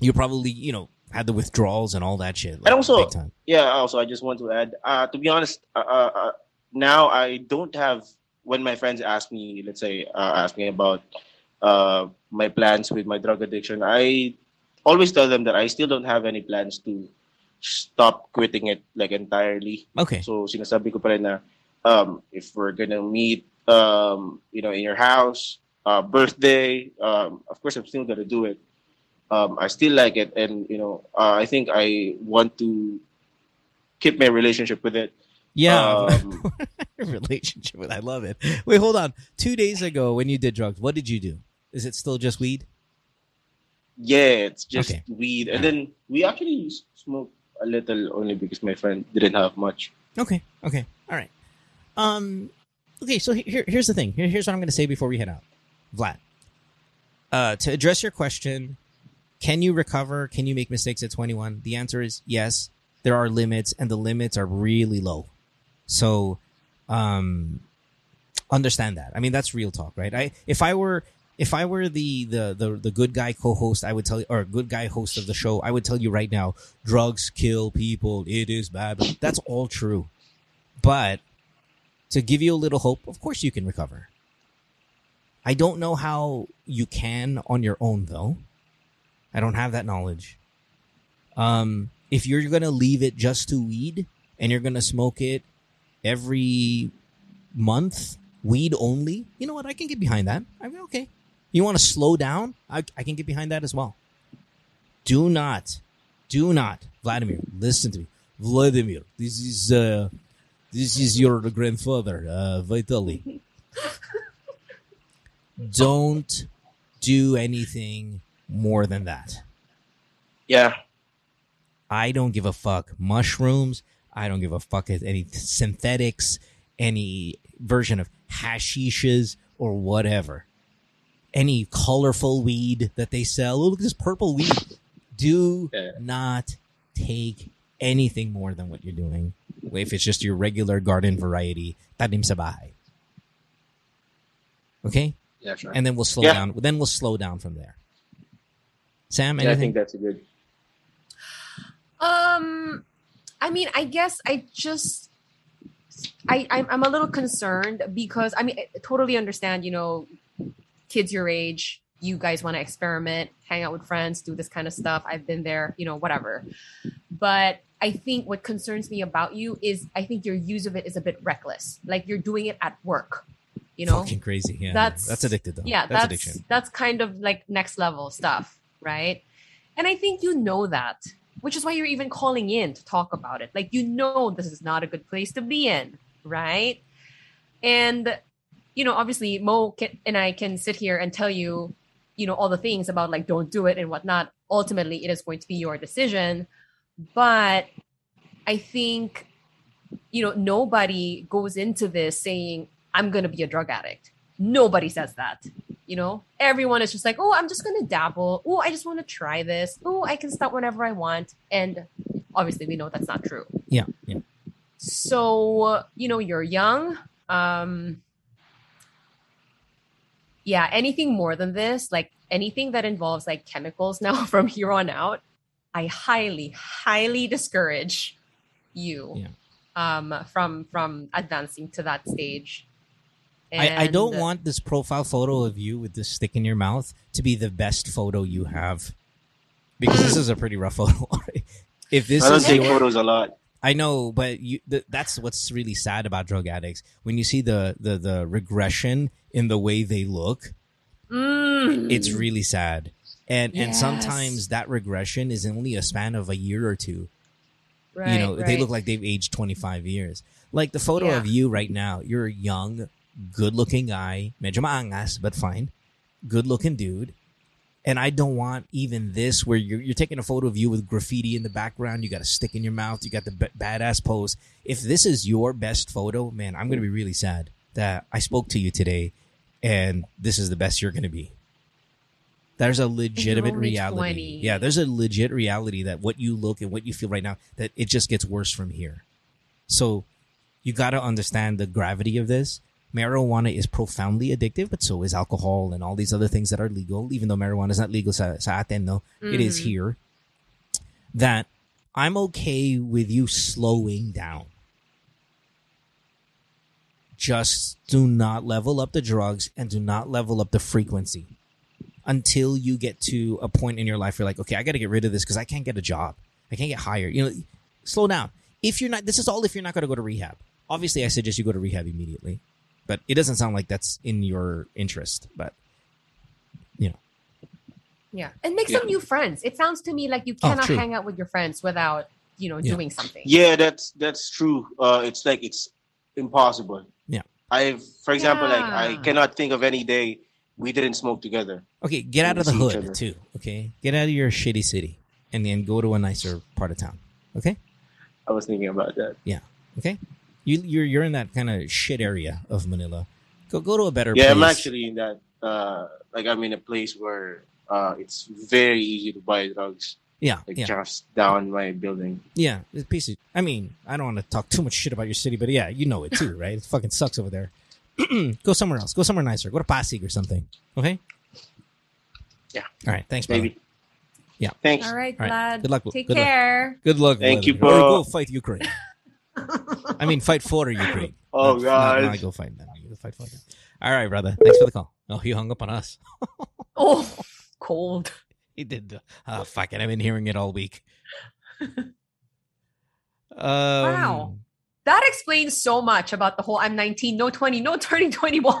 you're probably you know had the withdrawals and all that shit. Like, And also-. Yeah. Also, I just want to add. Uh, to be honest, uh, uh, uh, now I don't have. When my friends ask me, let's say, uh, ask me about uh, my plans with my drug addiction, I always tell them that I still don't have any plans to stop quitting it like entirely. Okay, So sinasabi ko pa rin na um, if we're gonna meet um, you know in your house, uh, birthday, um, of course I'm still gonna do it. Um, I still like it, and you know uh, I think I want to keep my relationship with it. yeah, Um, relationship with. I love it. Wait, hold on. Two days ago, when you did drugs, what did you do? Is it still just weed? yeah, it's just Okay. weed, and then we actually s- smoke a little only because my friend didn't have much. Okay. Okay. All right. Um. Okay. So here, here's the thing. Here, here's what I'm going to say before we head out, Vlad. Uh, to address your question, can you recover? Can you make mistakes at 21? The answer is yes. There are limits, and the limits are really low. So, um, understand that. I mean, that's real talk, right? I if I were if I were the the the, the good guy co-host, I would tell you, or good guy host of the show, I would tell you right now, drugs kill people. It is bad. That's all true. But to give you a little hope, of course you can recover. I don't know how you can on your own though. I don't have that knowledge. Um, if you're gonna leave it just to weed and you're gonna smoke it every month, weed only, you know what? I can get behind that. I mean, okay. You want to slow down? I, I can get behind that as well. Do not, do not, Vladimir. Listen to me, Vladimir. This is uh, this is your grandfather, uh, Vitaly. Don't do anything more than that. Yeah, I don't give a fuck. Mushrooms. I don't give a fuck any synthetics, any version of hashishes or whatever. Any colorful weed that they sell. Oh, look at this purple weed. Do Yeah. not take anything more than what you're doing. If it's just your regular garden variety, tanim sa bahay. Okay? yeah, sure. And then we'll slow Yeah. down. Then we'll slow down from there. Sam, Yeah, I think that's a good. Um, I mean, I guess I just, I, I'm, I'm a little concerned because I mean, I totally understand. You know, kids your age, you guys want to experiment, hang out with friends, do this kind of stuff. I've been there, you know, whatever. But I think what concerns me about you is I think your use of it is a bit reckless. Like you're doing it at work. You know, Fucking crazy. Yeah. that's that's addicted though. yeah that's, that's addiction. that's kind of like next level stuff right? And i think you know that which is why you're even calling in to talk about it. Like you know this is not a good place to be in right? And you know obviously mo can, and i can sit here and tell you you know all the things about like don't do it and whatnot. Ultimately it is going to be your decision. But i think you know nobody goes into this saying i'm going to be a drug addict. Nobody says that you know? Everyone is just like oh i'm just going to dabble. Oh i just want to try this. Oh i can stop whenever i want. And obviously we know that's not true. Yeah. Yeah. so you know you're young um yeah anything more than this? Like anything that involves like chemicals now from here on out? I highly highly discourage you Yeah. um from from advancing to that stage I, I don't want this profile photo of you with this stick in your mouth to be the best photo you have. Because this is a pretty rough photo. if this I don't is take your, photos a lot. I know, but you th- that's what's really sad about drug addicts. When you see the the the regression in the way they look, Mm. it's really sad. And and sometimes that regression is only a span of a year or two. Right. you know, they look like they've aged 25 years. Like the photo Yeah. of you right now, you're a young, good-looking guy, medyo maangas, but fine. Good-looking dude. And I don't want even this where you're, you're taking a photo of you with graffiti in the background. You got a stick in your mouth. You got the b- badass pose. If this is your best photo, man, I'm going to be really sad that I spoke to you today and this is the best you're going to be. There's a legitimate reality. 20. Yeah, there's a legit reality that what you look and what you feel right now, that it just gets worse from here. So you got to understand the gravity of this. Marijuana is profoundly addictive, but so is alcohol and all these other things that are legal. Even though marijuana is not legal sa, sa atin, no, it is Mhm. here. That I'm okay with you slowing down. Just do not level up the drugs and do not level up the frequency until you get to a point in your life where you're like, okay, I got to get rid of this because I can't get a job. I can't get hired. You know, slow down. If you're not, this is all if you're not going to go to rehab. Obviously, I suggest you go to rehab immediately, but it doesn't sound like that's in your interest. But you know, Yeah. And make Yeah. some new friends. It sounds to me like you Oh, cannot true. hang out with your friends without, you know, Yeah. doing something. Yeah, that's that's true. Uh, it's like it's impossible. Yeah. I've, for example, like I cannot think of any day we didn't smoke together. okay, get out of the hood too. Okay, get out of your shitty city and then go to a nicer part of town. Okay, I was thinking about that. Yeah. Okay. You you're you're in that kind of shit area of Manila. Go go to a better place. Yeah, place. I'm actually in that. Uh, like I'm in a place where uh, it's very easy to buy drugs. yeah Like yeah. just down my building. Yeah, it's a piece of. I mean, I don't want to talk too much shit about your city, but yeah, you know it too, right? It fucking sucks over there. Go somewhere else. Go somewhere nicer. Go to Pasig or something. Okay. Yeah. All right. Thanks, brother. Maybe. Yeah. Thanks. All right, All right. Vlad. Good luck. Take Good luck. care. Good luck. Thank you, brother. Or bro. Go fight Ukraine. I mean, fight for Ukraine. Oh, Not- God. Not, not go fight them. You go fight for them. All right, brother. Thanks for the call. Oh, you hung up on us. Oh, cold. He did. Oh, fuck it. I've been hearing it all week. Um, Wow. That explains so much about the whole I'm 19, no 20, no turning 21.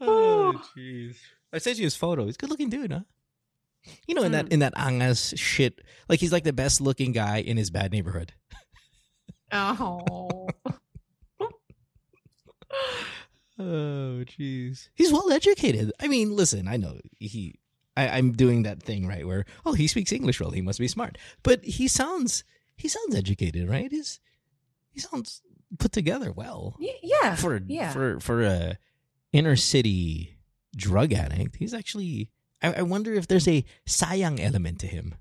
Oh, jeez. I sent you his photo. He's a good looking dude, huh? You know, in that Hmm. in that angas shit, like he's like the best looking guy in his bad neighborhood. oh. Oh, jeez. He's well educated. I mean, listen, I know he. I, I'm doing that thing right where oh he speaks English well he must be smart but he sounds he sounds educated right he's he sounds put together well Yeah. for yeah. for for a inner city drug addict, he's actually. I, I wonder if there's a sayang element to him.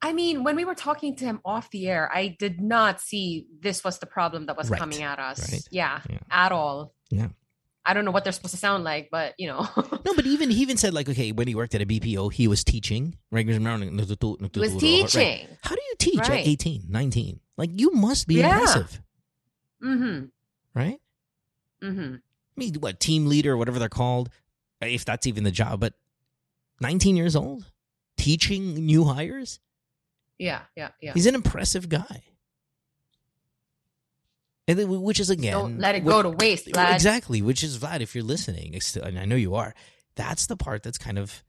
I mean, when we were talking to him off the air, I did not see this was the problem that was Right. coming at us. Right. Yeah, Yeah. at all. Yeah. I don't know what they're supposed to sound like, but you know, No, but even he even said like, okay, when he worked at a BPO, he was teaching. Right? he was Right. teaching. How do you teach at Right. 18, 19? Like you must be Yeah. impressive, Mm-hmm. right? Mm-hmm. I mean, what team leader, or whatever they're called, if that's even the job. But 19 years old, teaching new hires. Yeah, yeah, yeah. He's an impressive guy. And then, which is again, Don't let it what- go to waste, Vlad. Exactly, which is Vlad. If you're listening, and I know you are, that's the part that's kind of,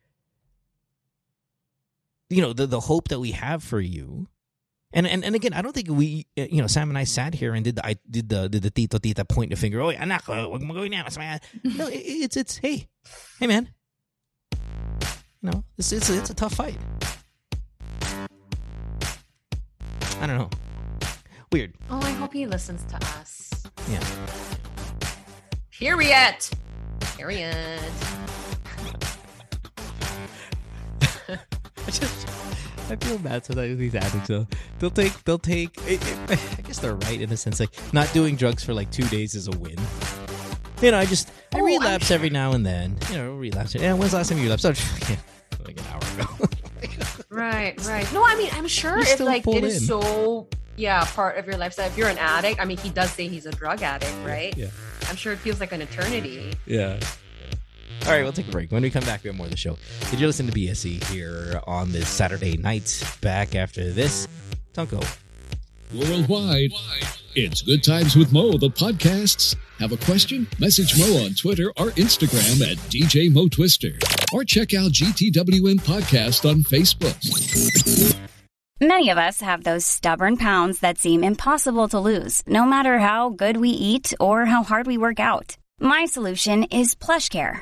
you know, the the hope that we have for you. And and and again, I don't think we, uh, you know, Sam and I sat here and did the I did the did the tito tita point the finger. Oh, anak, uh, wag mo gawin yan, masama yan." No, it, it's it's hey, hey man, you know, it's it's it's a tough fight. I don't know, weird. Oh, I hope he listens to us. Yeah. Period. Period. I just I feel bad sometimes with these addicts though. They'll take they'll take it, it- I guess they're right in a sense like not doing drugs for like two days is a win. You know, I just I Oh, relapse every now and then. You know, relapse. Yeah, when's the last time you relapsed? Oh, yeah, like an hour ago. Right, right. No, I mean, I'm sure if like it is in. so yeah, part of your lifestyle. If you're an addict, I mean, he does say he's a drug addict, right? yeah. I'm sure it feels like an eternity. Yeah. All right, we'll take a break. When we come back, we have more of the show. Did you listen to BSE here on this Saturday night? Back after this. Don't go. Worldwide, it's Good Times with Mo, the podcasts. Have a question? Message Mo on Twitter or Instagram at DJ Mo Twister. Or check out GTWM Podcast on Facebook. Many of us have those stubborn pounds that seem impossible to lose, no matter how good we eat or how hard we work out. My solution is PlushCare.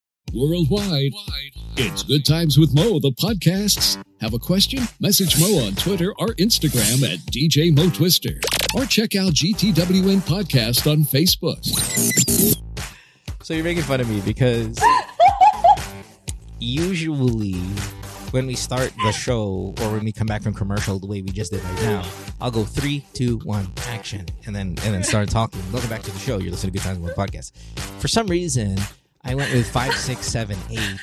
Worldwide, it's Good Times with Mo, the podcasts. Have a question? Message Mo on Twitter or Instagram at DJ Mo Twister. Or check out GTWM Podcast on Facebook. So you're making fun of me because usually when we start the show or when we come back from commercial the way we just did right now, I'll go three, two, one, action, and then and then start talking. Welcome back to the show. You're listening to Good Times with Podcast. For some reason, I went with five, six, seven, eight.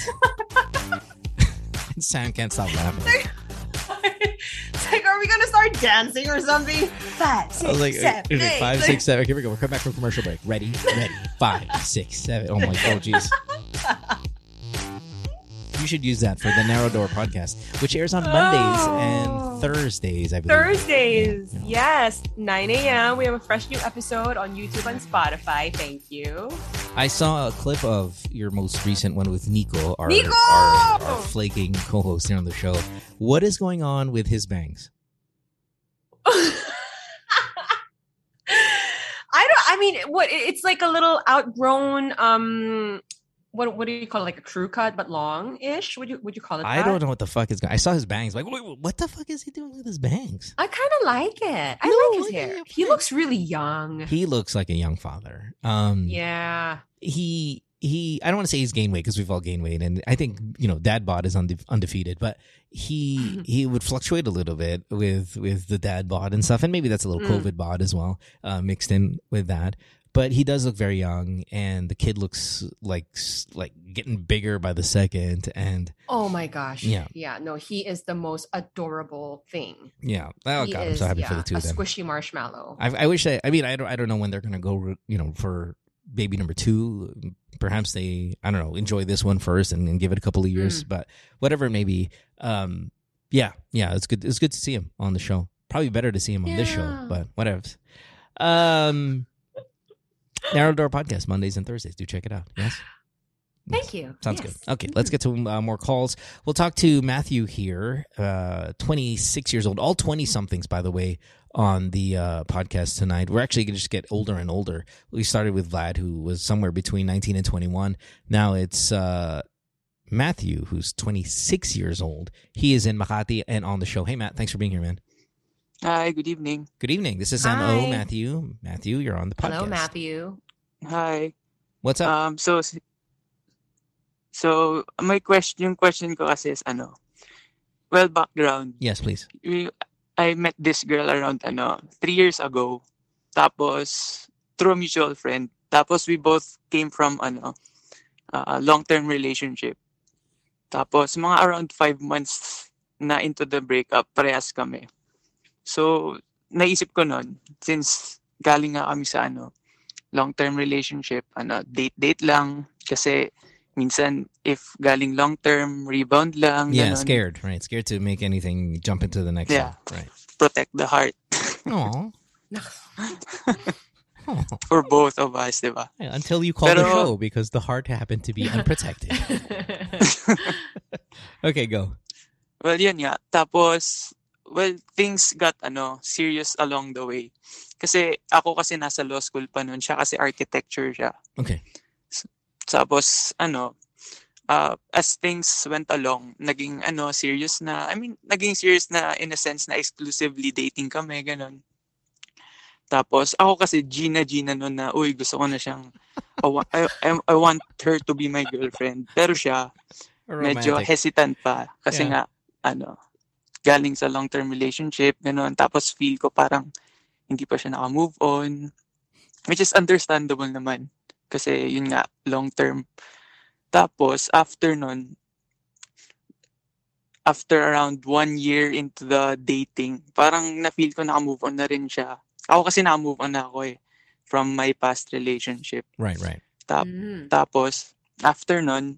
Sam can't stop laughing. it's like, are we gonna start dancing or something? Five, six, I was like, seven, eight. five, six, seven. Here we go. We're coming back from commercial break. Ready, ready. Five, six, seven. Oh my god, jeez. You should use that for the Narrow Door podcast, which airs on Mondays Oh. and Thursdays, I believe. Thursdays, Yeah. yes, 9 a.m. We have a fresh new episode on YouTube and Spotify. Thank you. I saw a clip of your most recent one with Nico, our, Nico! our, our flaking co-host here on the show. What is going on with his bangs? I don't. I mean, what? It's like a little outgrown. Um, what what do you call it? Like a crew cut, but long-ish. Would you would you call it? I that? don't know what the fuck is going. I saw his bangs. Like, what the fuck is he doing with his bangs? I kind of like it. I No, like his hair. He looks really young. He looks like a young father. Um, yeah. he he. I don't want to say he's gained weight because we've all gained weight, and I think you know dad bod is unde- undefeated, but he he would fluctuate a little bit with with the dad bod and stuff, and maybe that's a little Mm. COVID bod as well uh, mixed in with that. But he does look very young, and the kid looks like like getting bigger by the second, and Oh my gosh. Yeah. Yeah. No, he is the most adorable thing. yeah, oh he god, I'm is, so happy yeah, for the two a of them. squishy marshmallow. I, I wish I. I mean, I don't. I don't know when they're gonna go. You know, for baby number two. Perhaps they. I don't know. Enjoy this one first and, and give it a couple of years. Mm. But whatever it may be. Um. Yeah. Yeah. It's good. It's good to see him on the show. Probably better to see him on this show. But whatever. Um. Narrow Door Podcast Mondays and Thursdays. Do check it out. Yes. Thank you. Sounds Yes. good. Okay, let's get to uh, more calls. We'll talk to Matthew here, uh, 26 years old, all 20 somethings, by the way, on the uh, podcast tonight. We're actually going to just get older and older. We started with Vlad, who was somewhere between 19 and 21. Now it's uh, Matthew, who's 26 years old. He is in Makati and on the show. Hey, Matt, thanks for being here, man. Hi, good evening. Good evening. This is Sam O. Hi. Matthew. Matthew, you're on the podcast. Hello, Matthew. Hi. What's up? Um so so my question yung question ko kasi is ano. Well, background. yes, please. We, I met this girl around ano, 3 years ago. Tapos through a mutual friend. Tapos we both came from ano, uh, long-term relationship. Tapos mga around 5 months na into the breakup, parehas kami. So, naisip ko nun, since galing nga kami sa ano, long-term relationship, ano, date-date lang. Kasi minsan, if galing long-term, rebound lang. Yeah, ganon. scared, right? Scared to make anything jump into the next Yeah. one. Right. Protect the heart Aw. Aw. for both of us, di ba? Yeah, Until you call the Pero- show because the heart happened to be unprotected. okay, go. Well, yun nga. Tapos, well, things got, ano, serious along the way. Kasi, ako kasi nasa law school pa nun. Siya kasi architecture siya. Okay. Tapos, ano, uh, as things went along, naging, ano, serious na, I mean, naging serious na in a sense na exclusively dating kami, ganun. Tapos, ako kasi Gina Gina nun na, uy, gusto ko na siyang, I, wa- I, I- want her to be my girlfriend. Pero siya, medyo Romantic. hesitant pa. Kasi Yeah. nga, ano, galing sa long-term relationship, ganun. Tapos feel ko parang hindi pa siya naka-move on. Which is understandable naman. Kasi yun nga, long-term. Tapos, after nun, after around one year into the dating, parang na-feel ko na-move on na rin siya. Ako kasi na-move on na ako eh from my past relationship. Right, right. Tap, Mm. Tapos, after nun,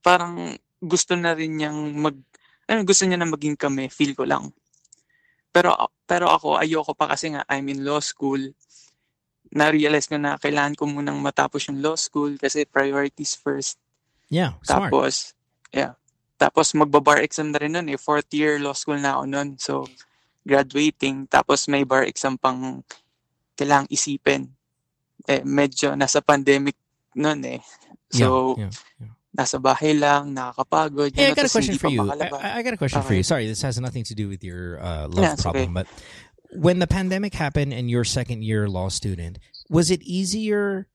parang gusto na rin niyang mag, ano, gusto niya na maging kami, feel ko lang. Pero, pero ako, ayoko pa kasi nga, I'm in law school. Na-realize ko na kailangan ko munang matapos yung law school kasi priorities first. Yeah, smart. Tapos, yeah. Tapos magba-bar exam na rin nun eh. Fourth year law school na ako nun. So, graduating. Tapos may bar exam pang kailangang isipin. Eh, medyo nasa pandemic nun eh. So, yeah, yeah. Nasa bahay lang, nakakapagod. Hey, I got a question for you. I, I got a question for you. Sorry, this has nothing to do with your uh, love Yeah, problem, okay. but when the pandemic happened and you're second year law student, was it easier?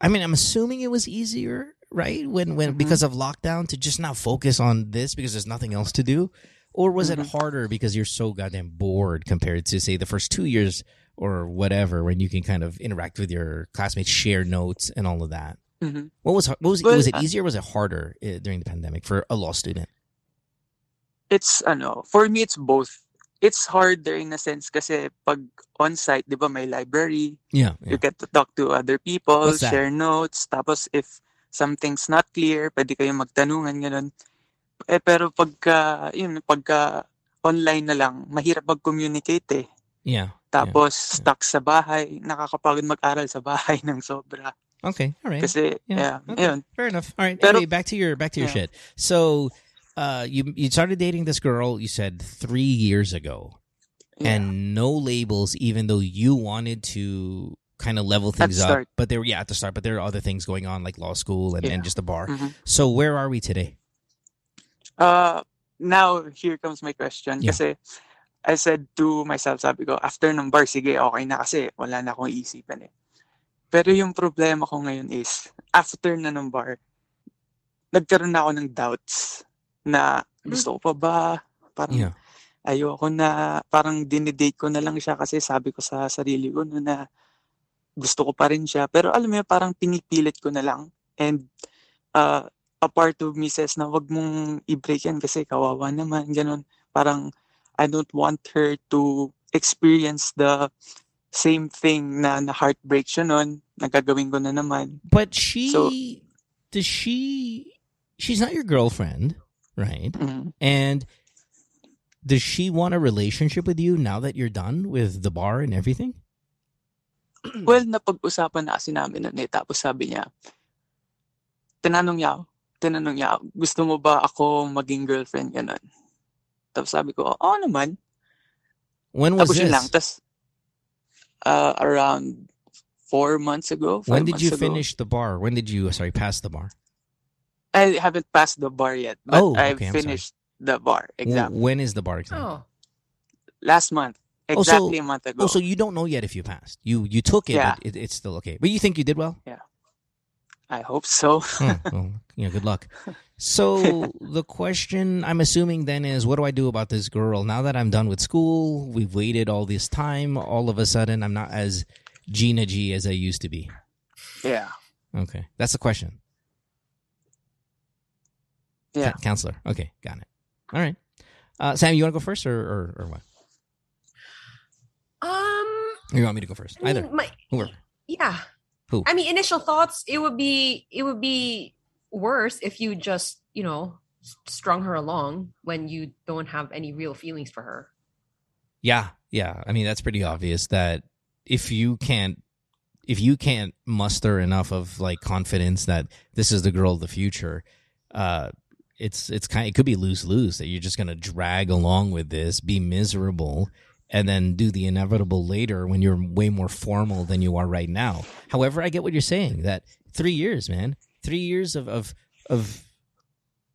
I mean, I'm assuming it was easier, right? When when Mhm. because of lockdown to just not focus on this because there's nothing else to do, or was it Mhm. harder because you're so goddamn bored compared to say the first two years or whatever when you can kind of interact with your classmates, share notes, and all of that? Mhm. What was what was Well, was it easier? or Was it harder uh, during the pandemic for a law student? It's, ano, for me, it's both. It's harder in a sense kasi pag on-site, di ba, may library, Yeah, You get to talk to other people, share notes, tapos if something's not clear, pwede kayong magtanungan, ganun. Eh, pero pagka, yun, pagka online na lang, mahirap mag-communicate eh. yeah. Tapos, stuck sa bahay, nakakapagod mag-aral sa bahay ng sobra. Okay, all right. Kasi, Yeah, yeah, okay. yun. Fair enough. All right. Pero- anyway, back to your back to your Yeah. shit. So, uh, you you started dating this girl. You said three years ago, Yeah. and no labels, even though you wanted to kind of level things up. start. But there, were, yeah, at the start. But there are other things going on, like law school and, and just the bar. Mhm. So, where are we today? Uh, now, here comes my question. Yeah. Kasi, I said to myself, sabi ko, after ng bar, sige, okay na kasi wala na akong iisipan eh. Pero yung problema ko ngayon is, after na ng bar, nagkaroon na ako ng doubts na gusto ko pa ba? Parang Yeah. ayoko na, parang dinidate ko na lang siya kasi sabi ko sa sarili ko no, na gusto ko pa rin siya. Pero alam mo parang pinipilit ko na lang. And uh, a part of me says na wag mong i-break yan kasi kawawa naman, ganun. Parang I don't want her to experience the same thing na na heartbreak siya nun, nagagawin ko na naman. But she So- does she? She's not your girlfriend, right? Mhm. And does she want a relationship with you now that you're done with the bar and everything? Well, napag-usapan na kasi namin nun eh. Tapos sabi niya, tinanong niya ako, tinanong niya ako, gusto mo ba ako maging girlfriend? Ganun. Tapos sabi ko, oo naman. When was Tapos yun this? lang. Tapos, uh, around four months ago. when did you ago. finish the bar? When did you sorry pass the bar? I haven't passed the bar yet, but Oh, I've okay, I'm sorry. finished the bar W- exam When is the bar exam? Oh. last month. Oh, so- Exactly a month ago. Oh, so you don't know yet if you passed. You you took it, Yeah. but it, it's still okay. But you think you did well? Yeah. I hope so. Huh, well, yeah, good luck. So the question I'm assuming then is, what do I do about this girl now that I'm done with school? We've waited all this time. All of a sudden, I'm not as Gina G as I used to be. yeah. Okay, that's the question. Yeah. Ca- counselor. Okay, got it. All right. Uh, Sam, you want to go first or, or or what? Um, Or you want me to go first? I Either. mean, my, Whoever. yeah. Who? I mean, initial thoughts. It would be it would be worse if you just you know strung her along when you don't have any real feelings for her. Yeah, yeah. I mean, that's pretty obvious that if you can't if you can't muster enough of like confidence that this is the girl of the future, uh it's it's kind it could be lose lose that you're just gonna drag along with this, be miserable, and then do the inevitable later when you're way more formal than you are right now. However, I get what you're saying that three years, man, three years of of of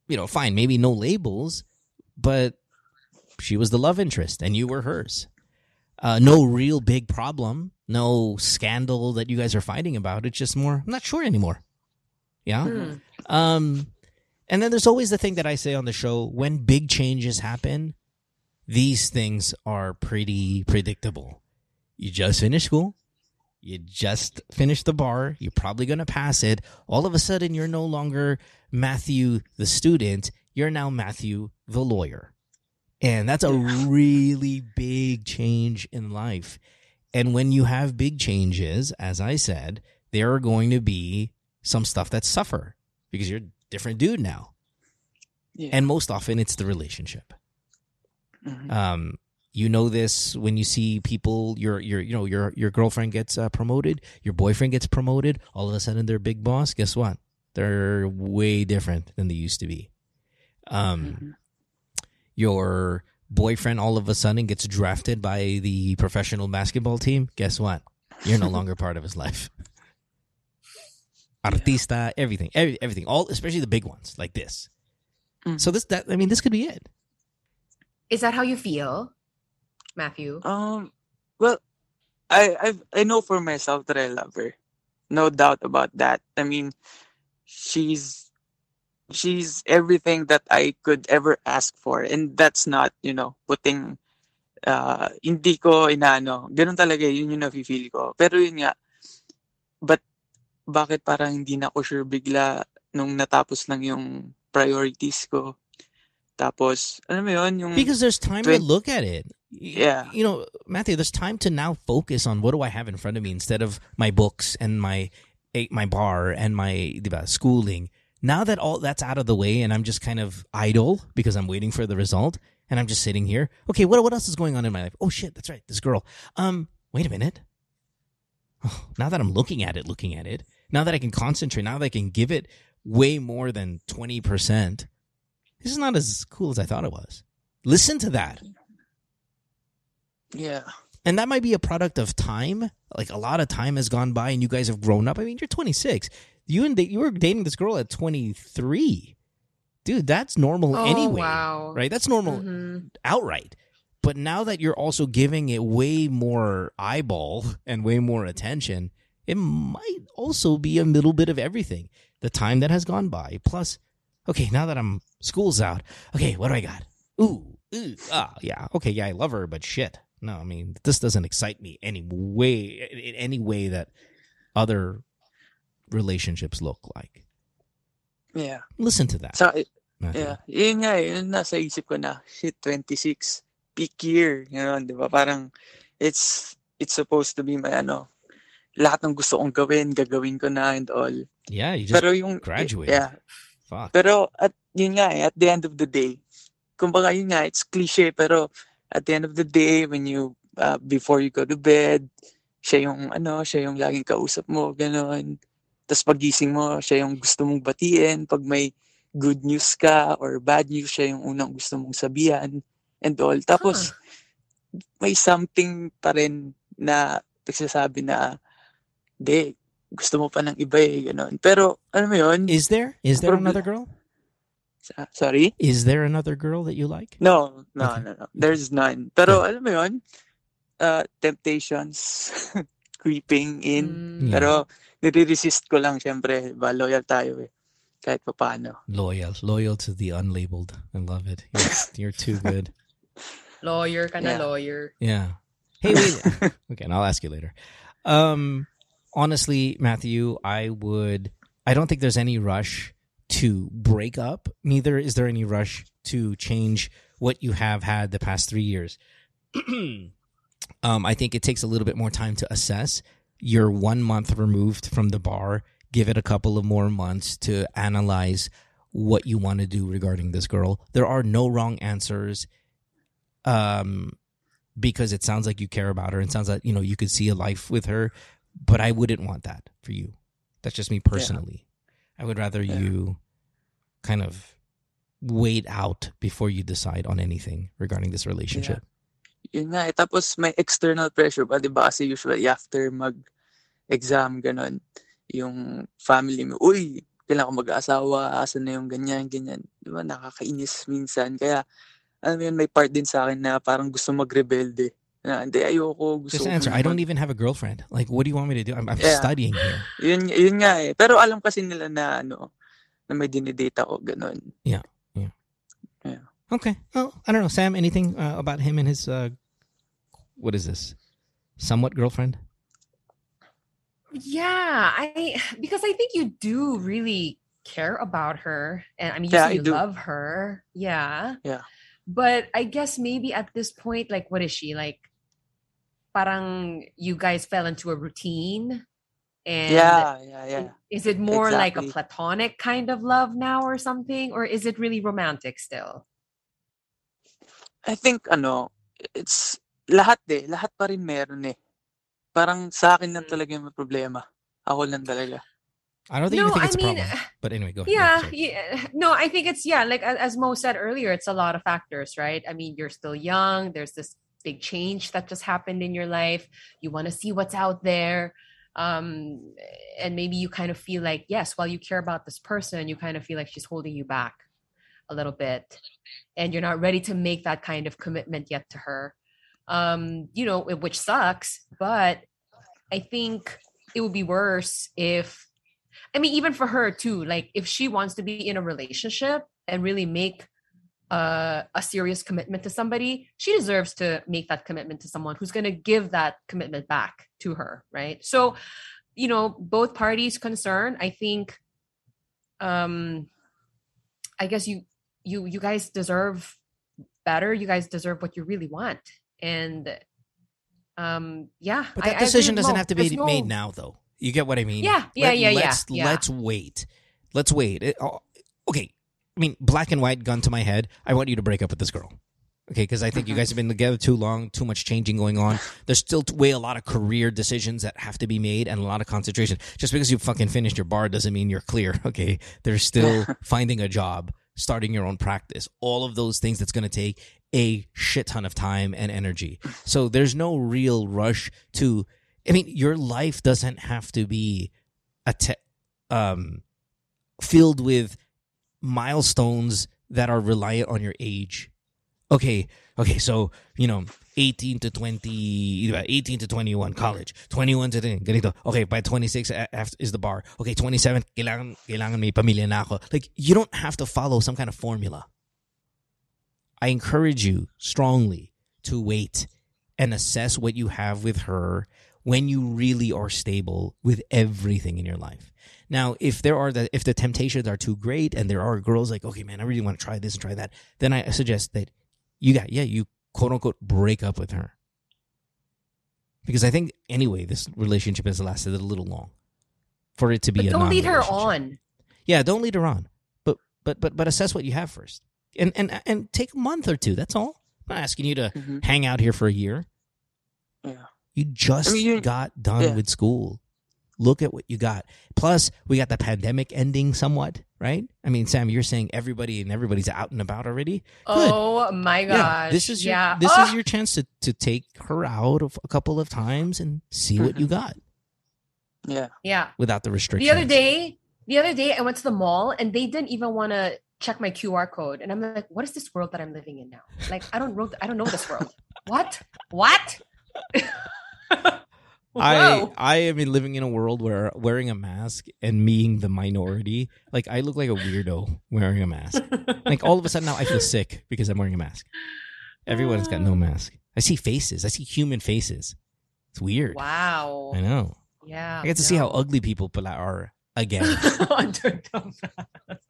you know, fine, maybe no labels, but she was the love interest and you were hers. Uh, no real big problem, no scandal that you guys are fighting about. It's just more, I'm not sure anymore. Yeah. Hmm. Um, and then there's always the thing that I say on the show when big changes happen, these things are pretty predictable. You just finished school, you just finished the bar, you're probably going to pass it. All of a sudden, you're no longer Matthew the student, you're now Matthew the lawyer. And that's a really big change in life. And when you have big changes, as I said, there are going to be some stuff that suffer because you're a different dude now. Yeah. And most often it's the relationship. Mhm. Um, you know this when you see people your your you know your your girlfriend gets uh, promoted, your boyfriend gets promoted, all of a sudden they're big boss. Guess what? They're way different than they used to be. Um, Mhm. Your boyfriend all of a sudden gets drafted by the professional basketball team. Guess what? You're no longer part of his life. Artista, everything, every, everything, all especially the big ones like this. Mhm. So this that I mean this could be it. Is that how you feel, Matthew? Um, well, I I've, I know for myself that I love her, no doubt about that. I mean, she's she's everything that I could ever ask for, and that's not you know putting uh hindi ko inaano. Ganun talaga yun yung nafe-feel ko. Pero yun nga, but bakit parang hindi na ako sure bigla nung natapos lang yung priorities ko. Tapos, ano mo yun, yung... Because there's time to look at it. Yeah. You know, Matthew, there's time to now focus on what do I have in front of me instead of my books and my eh, my bar and my diba, schooling. Now that all that's out of the way and I'm just kind of idle because I'm waiting for the result and I'm just sitting here. Okay, what what else is going on in my life? Oh shit, that's right. This girl. Um, wait a minute. Oh, now that I'm looking at it, looking at it, now that I can concentrate, now that I can give it way more than 20%, this is not as cool as I thought it was. Listen to that. Yeah. And that might be a product of time. Like a lot of time has gone by and you guys have grown up. I mean, you're 26. You and you were dating this girl at 23. Dude, that's normal oh, anyway. wow. Right? That's normal Mhm. outright. But now that you're also giving it way more eyeball and way more attention, it might also be a little bit of everything. The time that has gone by. Plus, okay, now that I'm school's out, okay, what do I got? Ooh, ooh, ah, yeah, okay, yeah, I love her, but shit. No, I mean, this doesn't excite me any way, in any way that other relationships look like. Yeah. Listen to that. Sa, Matthew. yeah. Yun nga eh. Yun nasa isip ko na. Shit, 26. Peak year. Yun, di ba? Parang, it's, it's supposed to be my ano, lahat ng gusto kong gawin, gagawin ko na and all. Yeah, you just Pero yung, graduated. yeah. fuck. Pero, at yun nga eh, at the end of the day, kumbaga yun nga, it's cliche, pero at the end of the day, when you, uh, before you go to bed, siya yung, ano, siya yung laging kausap mo, gano'n. Tapos pagising mo, siya yung gusto mong batiin. Pag may good news ka or bad news, siya yung unang gusto mong sabihan and all. Tapos, may something pa rin na nagsasabi na, di, gusto mo pa ng iba eh, gano'n. Pero, ano mo yun? Is there? Is there another girl? Sorry? Is there another girl that you like? No, no, Okay. no, no. There's none. Pero alam mo yun, uh, temptations creeping in. Yeah. Pero nire-resist ko lang syempre, ba loyal tayo eh. Kahit pa paano. Loyal, loyal to the unlabeled. I love it. You're, you're too good. Lawyer ka na Yeah. lawyer. Yeah. Hey, wait. okay, and I'll ask you later. Um, honestly, Matthew, I would. I don't think there's any rush to break up. Neither is there any rush to change what you have had the past three years. um, I think it takes a little bit more time to assess. You're one month removed from the bar. Give it a couple of more months to analyze what you want to do regarding this girl. There are no wrong answers. Um, because it sounds like you care about her and sounds like you know you could see a life with her but i wouldn't want that for you that's just me personally i would rather Yeah. you kind of wait out before you decide on anything regarding this relationship Yun nga eh. Tapos may external pressure pa, di ba? Kasi usually after mag-exam, ganon, yung family mo, uy, kailangan ko mag-asawa, asan na yung ganyan, ganyan. Di ba? Nakakainis minsan. Kaya, alam mo yun, may part din sa akin na parang gusto mag-rebelde. Na, hindi, ayoko. Gusto just answer i don't even have a girlfriend like what do you want me to do i'm, I'm Yeah. studying here Yun, yun nga eh. Pero alam kasi nila na ano, na may dinidate ako, ganon. Okay well i don't know sam anything uh, about him and his uh what is this somewhat girlfriend Yeah, I because I think you do really care about her and I mean you Yeah, say I you do. love her. Yeah. Yeah. But I guess maybe at this point, like what is she? Like parang you guys fell into a routine and yeah, yeah, yeah. is it more like a platonic kind of love now or something? Or is it really romantic still? I think ano, it's lahat eh, lahat pa rin meron eh. Parang sa akin lang Mm. talaga yung may problema. Ako lang talaga. I don't think No, you think I it's a mean, problem. But anyway, go ahead. yeah, sorry. yeah no i think it's yeah like as mo said earlier it's a lot of factors right i mean you're still young there's this big change that just happened in your life you want to see what's out there um and maybe you kind of feel like yes while you care about this person you kind of feel like she's holding you back a little bit and you're not ready to make that kind of commitment yet to her um you know which sucks but i think it would be worse if I mean, even for her too, like if she wants to be in a relationship and really make uh, a serious commitment to somebody, she deserves to make that commitment to someone who's going to give that commitment back to her, right? So, you know, both parties concerned, I think, um, I guess you, you, you guys deserve better. You guys deserve what you really want, and, um, yeah. But I- I that decision with doesn't have to be There's made now, though. You get what I mean? Yeah, yeah, yeah, yeah, let's, yeah. Let's wait. Let's wait. It- oh, okay. I mean, black and white, gun to my head. I want you to break up with this girl. Okay, because I think Mm-hmm. you guys have been together too long, too much changing going on. There's still way a lot of career decisions that have to be made and a lot of concentration. Just because you fucking finished your bar doesn't mean you're clear. Okay, there's still finding a job, starting your own practice, all of those things that's going to take a shit ton of time and energy. So there's no real rush to. I mean, your life doesn't have to be a te- um filled with milestones that are reliant on your age. Okay, okay, so, you know, 18 to 20, diba? 18 to 21, college. 21 to 10, ganito. Okay, by 26 eh, eh, after is the bar. Okay, 27, kailangan, kailangan may pamilya na ako. Like, you don't have to follow some kind of formula. I encourage you strongly to wait and assess what you have with her when you really are stable with everything in your life. Now, if there are the if the temptations are too great and there are girls like, okay, man, I really want to try this and try that, then I suggest that you got yeah, you quote unquote break up with her. Because I think anyway, this relationship has lasted a little long for it to be But a don't lead her on. Yeah, don't lead her on. But but but but assess what you have first. And and and take a month or two. That's all. I'm not asking you to Mhm. hang out here for a year. Yeah. You just I mean, got done yeah. with school. Look at what you got. Plus, we got the pandemic ending somewhat, right? I mean, Sam, you're saying everybody and everybody's out and about already. Good. Oh my gosh. Yeah, this is your yeah. this Oh! is your chance to to take her out of a couple of times and see what you Mhm. got Yeah. yeah. Without The restrictions. The other day, the other day I went to the mall and they didn't even want to check my QR code. And I'm like, what is this world that I'm living in now? Like I don't know I don't know this world. what? What? I Whoa. I am in- living in a world where wearing a mask and being the minority, like I look like a weirdo wearing a mask. like all of a sudden now I feel sick because I'm wearing a mask. Everyone's got no mask. I see faces. I see human faces. It's weird. wow. I know. Yeah. I get to see how ugly people are again. Under the mask.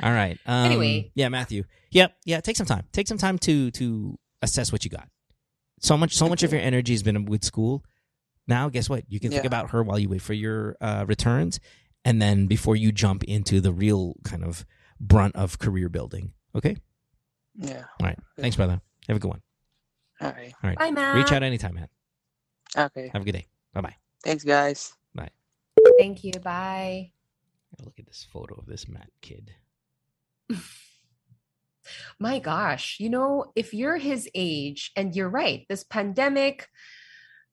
All right. Um, Anyway. yeah, Matthew. Yep. Yeah. Take some time. Take some time to to assess what you got. So much. So much of your energy has been with school. Now, guess what? You can think Yeah. about her while you wait for your uh, returns, and then before you jump into the real kind of brunt of career building. Okay. Yeah. All right. Thanks, brother. Have a good one. Okay. All right. Bye, Matt. Reach out anytime, man. Okay. Have a good day. Bye bye. Thanks, guys. Bye. Thank you. Bye. Look at this photo of this Matt kid. my gosh, you know, if you're his age, and you're right, this pandemic,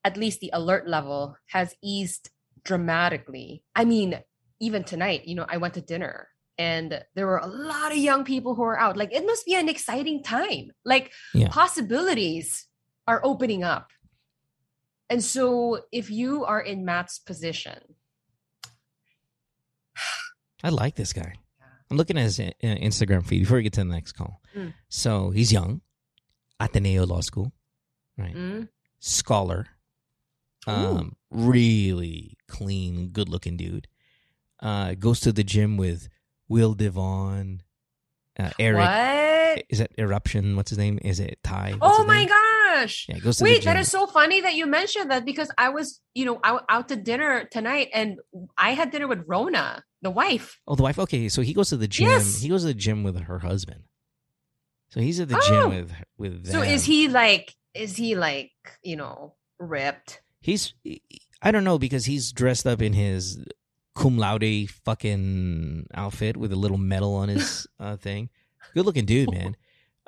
at least the alert level has eased dramatically. I mean, even tonight, you know, I went to dinner and there were a lot of young people who are out. Like, it must be an exciting time. Like, Yeah. possibilities are opening up. And so, if you are in Matt's position, I like this guy. I'm looking at his uh, Instagram feed before we get to the next call. Mm. So he's young, Ateneo Law School, right? mm, Scholar, um, really clean, good looking dude. Uh, goes to the gym with Will Devaughn, uh, Eric. What? Is it Eruption? What's his name? Is it Ty? What's Oh my name? gosh. Yeah, goes to the Wait, that is so funny that you mentioned that because I was, you know, out, out to dinner tonight and I had dinner with Rona, the wife. Oh, the wife. Okay, so he goes to the gym. Yes. He goes to the gym with her husband. So he's at the Oh. gym with with. Them. So is he like, is he like, you know, ripped? He's. I don't know because he's dressed up in his cum laude fucking outfit with a little medal on his uh, thing. Good looking dude, man.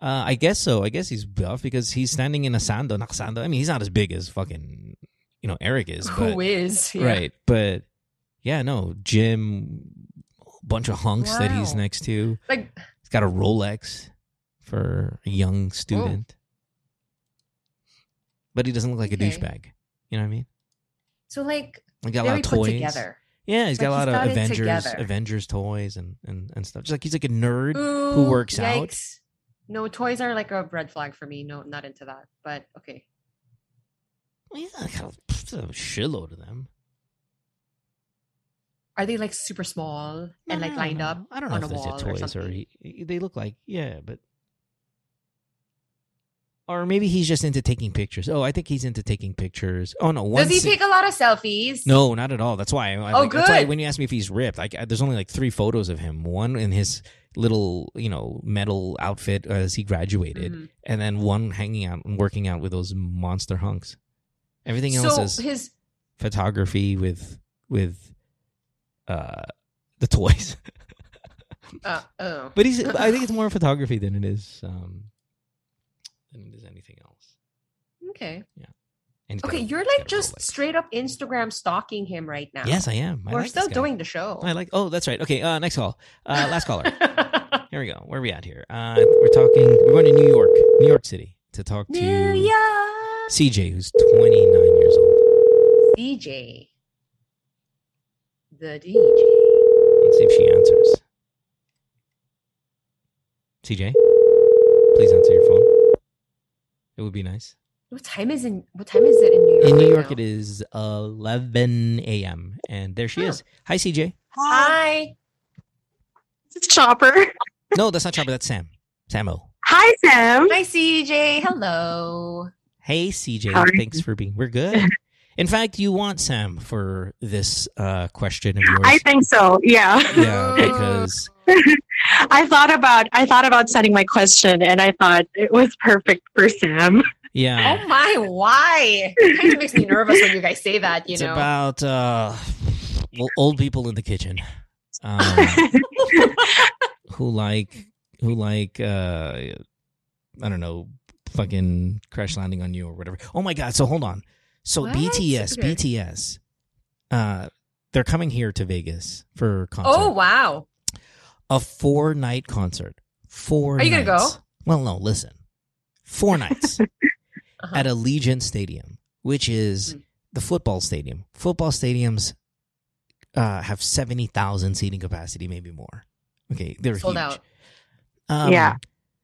Uh, I guess so. I guess he's buff because he's standing in a sando, not sando. I mean, he's not as big as fucking, you know, Eric is. But, Who is? Yeah. Right. But yeah, no, Jim, bunch of hunks that he's next to. Like, He's got a Rolex for a young student. But he doesn't look like a douchebag. You know what I mean? so like, He got a lot of toys. together. Yeah, he's got a lot got of Avengers. Avengers toys and, and, and stuff. Just like he's like a nerd. Ooh, works out. yikes. No, toys are like a red flag for me. No, not into that. But okay. Well, he's not got a shitload of them. Are they like super small and like lined up I don't know on if a those wall are or toys or, something? he, he- they look like yeah, but or maybe he's just into taking pictures. Oh, I think he's into taking pictures. Oh no, one Does he se- take a lot of selfies? No, not at all. That's why. I, Oh, like, That's why good. when you ask me if he's ripped, like, there's only like three photos of him. One in his little, you know, metal outfit as he graduated, Mhm. and then one hanging out and working out with those monster hunks. Everything else So is his photography with with uh the toys. uh, oh. but he's. I think it's more photography than it is um than it is anything else. okay. And he's got Okay, you're like just Rolex. straill up Instagram stalking him right now. Yes, I am. I We're like still doing the show. I like. Oh, that's right. Okay, uh, next call. Uh, last caller. Here we go. Where are we at here? Uh, we're talking. We're going to New York, New York City, to talk to CJ, who's 29 years old. DJ. The DJ. Let's see if she answers. CJ, please answer your phone. It would be nice. What time is in what time is it in New York? In New right York, now? it is 11 a.m. and there she Huh. is. Hi, CJ. Hi. It's Chopper. No, that's not Chopper. That's Sam. Samo. Hi, Sam. Hi CJ. Hello. Hey, CJ. How? Thanks for being. We're good. In fact, you want Sam for this uh, question of yours. I think so. Yeah. yeah, because I thought about I thought about sending my question, and I thought it was perfect for Sam. yeah, Oh my, why? It kind of makes me nervous when you guys say that, you it's know. about uh, old people in the kitchen um, who like who like uh, I don't know, fucking crash landing on you or whatever. Oh my god! So hold on. So What? BTS, Okay. BTS, uh, they're coming here to Vegas for concert. oh wow. a four night concert. Four. Are you gonna go? Well, no. Listen, four nights Uh-huh. at Allegiant Stadium, which is Mm. the football stadium. Football stadiums uh, have seventy thousand seating capacity, maybe more. Okay, they're Sold huge. out. Um, Yeah.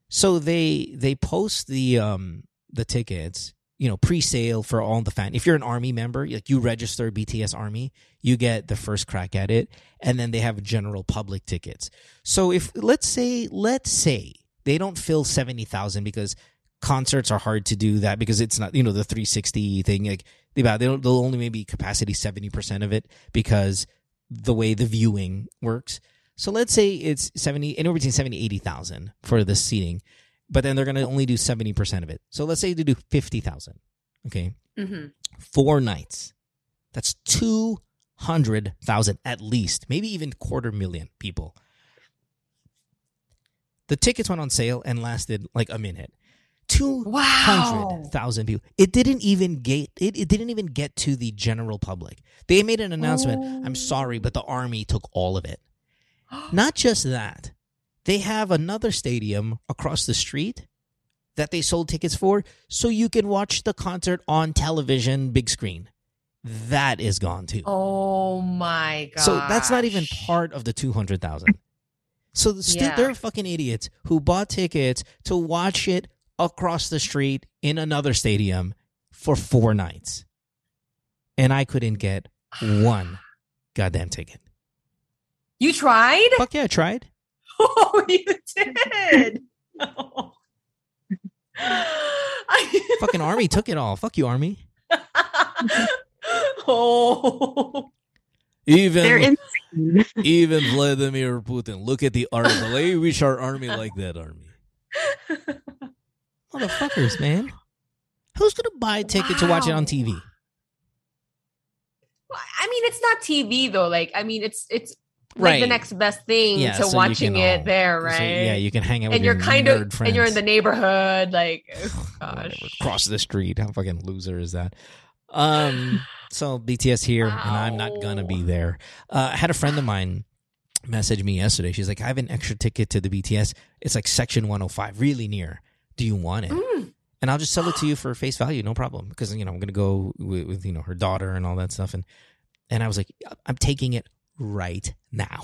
So they they post the um the tickets, you know, pre-sale for all the fan. If you're an army member, like you register BTS Army, you get the first crack at it, and then they have general public tickets. So if let's say let's say they don't fill seventy thousand because concerts are hard to do that because it's not you know the 360 thing like they don't they'll only maybe capacity 70% of it because the way the viewing works so let's say it's 70 anywhere between 70 80,000 for the seating but then they're going to only do 70% of it so let's say they do 50,000 okay hmm four nights that's 200,000 at least maybe even quarter million people the tickets went on sale and lasted like a minute 200,000 Wow. people. It didn't even get it, it didn't even get to the general public. They made an announcement. Oh. I'm sorry, but the army took all of it. Not just that. They have another stadium across the street that they sold tickets for so you can watch the concert on television big screen. That is gone too. Oh my god. So that's not even part of the 200,000. So the stu- Yeah. there are fucking idiots who bought tickets to watch it across the street in another stadium for four nights. And I couldn't get one goddamn ticket. You tried? Fuck yeah, I tried. Oh, you did. Oh. I- Fucking army took it all. Fuck you, army. oh. Even even Vladimir Putin. Look at the army. I wish our army like that army. Motherfuckers, man. Who's gonna buy a ticket to watch it on Wow. TV? I mean, it's not TV though. Like, I mean, it's it's like Right. the next best thing Yeah, to so watching it all- there, So, right? yeah, you can hang out with and your you're kind nerd of friends. and you're in the neighborhood, like, oh, gosh. Cross the street. How fucking loser is that? Um. So BTS here, and I'm not gonna be there. Uh, I had a friend of mine message me yesterday. She's like, "I have an extra ticket to the BTS. It's like section 105, really near. Do you want it?" Mm. And I'll just sell it to you for face value, no problem. Because you know I'm gonna go with, with you know her daughter and all that stuff. And and I was like, I'm taking it right now.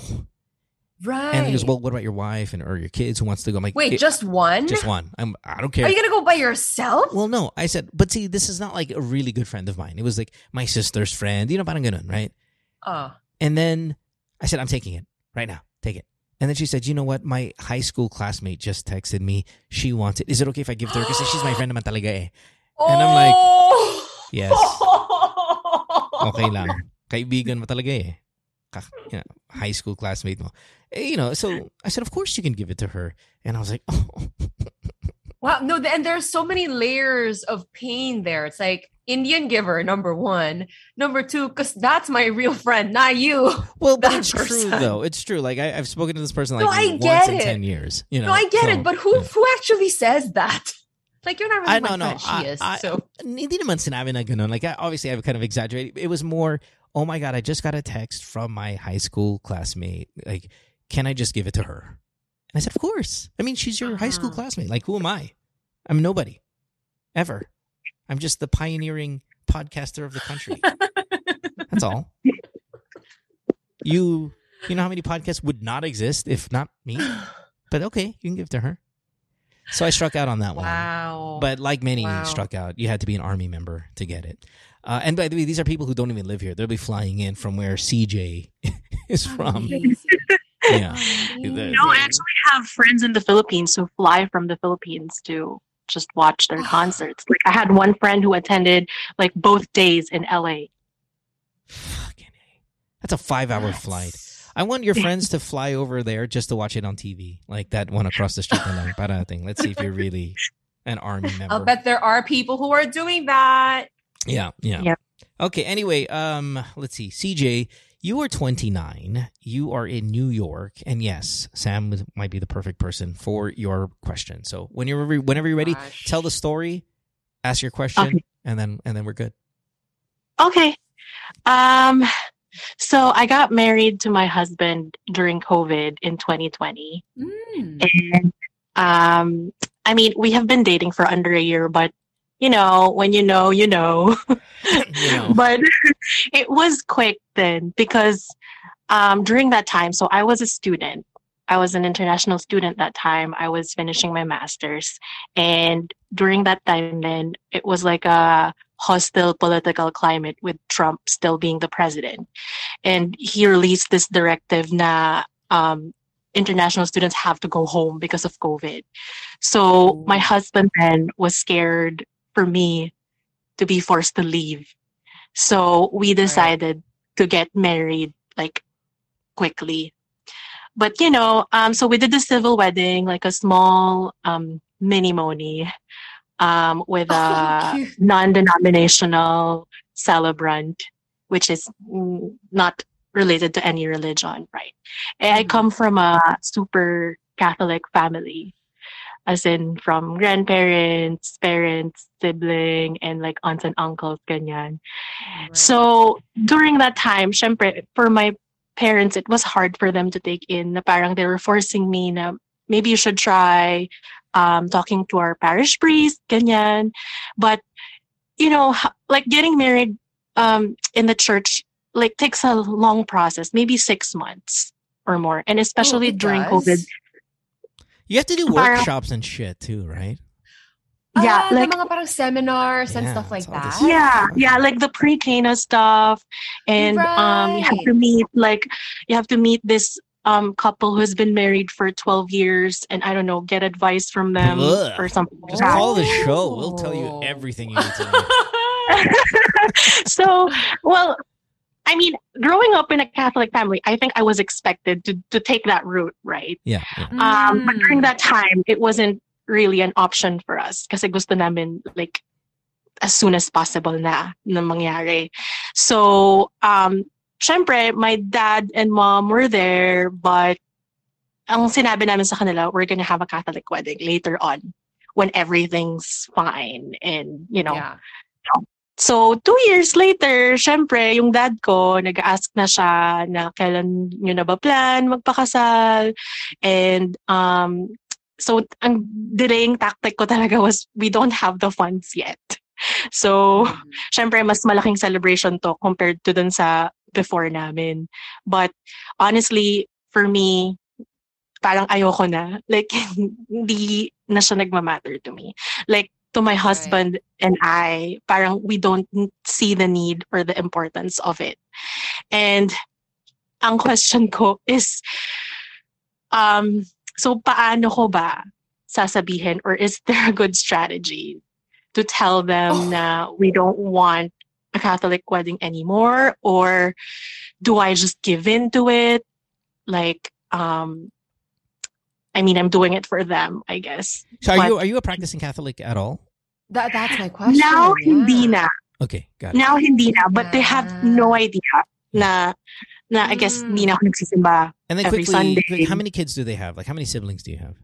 Right. And he goes, Well, what about your wife and or your kids who wants to go? I'm like, Wait, just one? just one. I'm I don't care. Are you gonna go by yourself? Well, no, I said, but see, this is not like a really good friend of mine. It was like my sister's friend, you know, parang ganun, right? Oh. And then I said, I'm taking it right now. Take it. And then she said, you know what? My high school classmate just texted me. She wants it. Is it okay if I give it to her? Because she's my friend naman talaga eh. And I'm like, Oh! Yes. Okay lang. Kaibigan mo talaga eh. You know, high school classmate mo. Eh, you know, so I said, of course you can give it to her. And I was like, oh. Wow, no, and there's so many layers of pain there. It's like Indian giver, number one. Number two, because that's my real friend, not you. Well, but That it's true though. It's true. Like I, I've spoken to this person No, like I once get in it. ten years. You know, no, I get so, it, but who yeah. who actually says that? Like you're not really I my know. friend. She I- is. I- so Hindi naman sinabi na ganun. Like I, obviously, I've kind of exaggerated. It was more, oh my god, I just got a text from my high school classmate. Like, can I just give it to her? And I said, of course. I mean, she's your high school Uh-huh. classmate. Like, who am I? I'm nobody, ever. I'm just the pioneering podcaster of the country. That's all. You, you know how many podcasts would not exist if not me? But okay, you can give it to her. So I struck out on that one. wow. But like many Wow. struck out, you had to be an army member to get it. Uh, and by the way, these are people who don't even live here. They'll be flying in from where CJ is from. Yeah. Amazing. No, I actually have friends in the Philippines who fly from the Philippines to just watch their concerts. Like I had one friend who attended like both days in LA. Fucking A. That's a five hour flight. I want your friends to fly over there just to watch it on TV. Like that one across the street. na lang, para thing. Let's see if you're really an army member. I'll bet there are people who are doing that. Yeah, yeah. Yep. Okay, anyway, um let's see. CJ, you are 29. You are in New York, and yes, Sam might be the perfect person for your question. So, when you're whenever you're ready, Gosh. tell the story, ask your question, Okay. and then and then we're good. Okay. Um so I got married to my husband during COVID in 2020. Mm. And um I mean, we have been dating for under a year, but you know, when you know, you know. You know. but it was quick then because um, during that time, so I was a student. I was an international student that time. I was finishing my master's. And during that time, then it was like a hostile political climate with Trump still being the president. And he released this directive na um, international students have to go home because of COVID. So my husband then was scared for me to be forced to leave. So we decided to get married like quickly. But you know, um, so we did the civil wedding, like a small um mini moni, um, with a non-denominational celebrant, which is not related to any religion, right? And I come from a super Catholic family, as in from grandparents, parents, sibling, and like aunts and uncles, ganyan. Right. So during that time, syempre, for my parents, it was hard for them to take in. Na parang they were forcing me na maybe you should try um, talking to our parish priest, ganyan. But you know, like getting married um, in the church, like takes a long process, maybe six months or more, and especially Oh, during does? COVID. You have to do workshops and shit too, right? Yeah, Ah, like mga parang seminars and Yeah, stuff like that. this- yeah yeah like the pre-cana stuff and um you have to meet like you have to meet this um couple who's been married for 12 years and I don't know, get advice from them Ugh. or something. like Just that. call the show. We'll tell you Oh. everything you need to know. so, well, I mean, growing up in a Catholic family, I think I was expected to to take that route, right? Yeah. yeah. Um, but Mm. during that time, it wasn't really an option for us kasi gusto namin like as soon as possible na na mangyari. So, um, syempre, my dad and mom were there, but ang sinabi namin sa kanila, we're gonna have a Catholic wedding later on when everything's fine and, you know, Yeah. So, two years later, syempre, yung dad ko, nag-ask na siya na kailan nyo na ba plan magpakasal. And, um, so, ang delaying tactic ko talaga was, we don't have the funds yet. So, syempre, mas malaking celebration to compared to dun sa before namin. But, honestly, for me, parang ayoko na. Like, hindi na siya nagmamatter to me. Like, to my husband and I, parang we don't see the need or the importance of it. And ang question ko is, um, so paano ko ba sasabihin or is there a good strategy to tell them Oh. na we don't want a Catholic wedding anymore or do I just give in to it? Like, um, I mean, I'm doing it for them, I guess. So are But- you are you a practicing Catholic at all? That, that's my question. Now, hindi na. Okay, got it. Now, hindi na. But they have no idea na, na I guess, Mm. hindi na ako nagsisimba. And then every quickly, Sunday. quick, how many kids do they have? Like how many siblings do you have?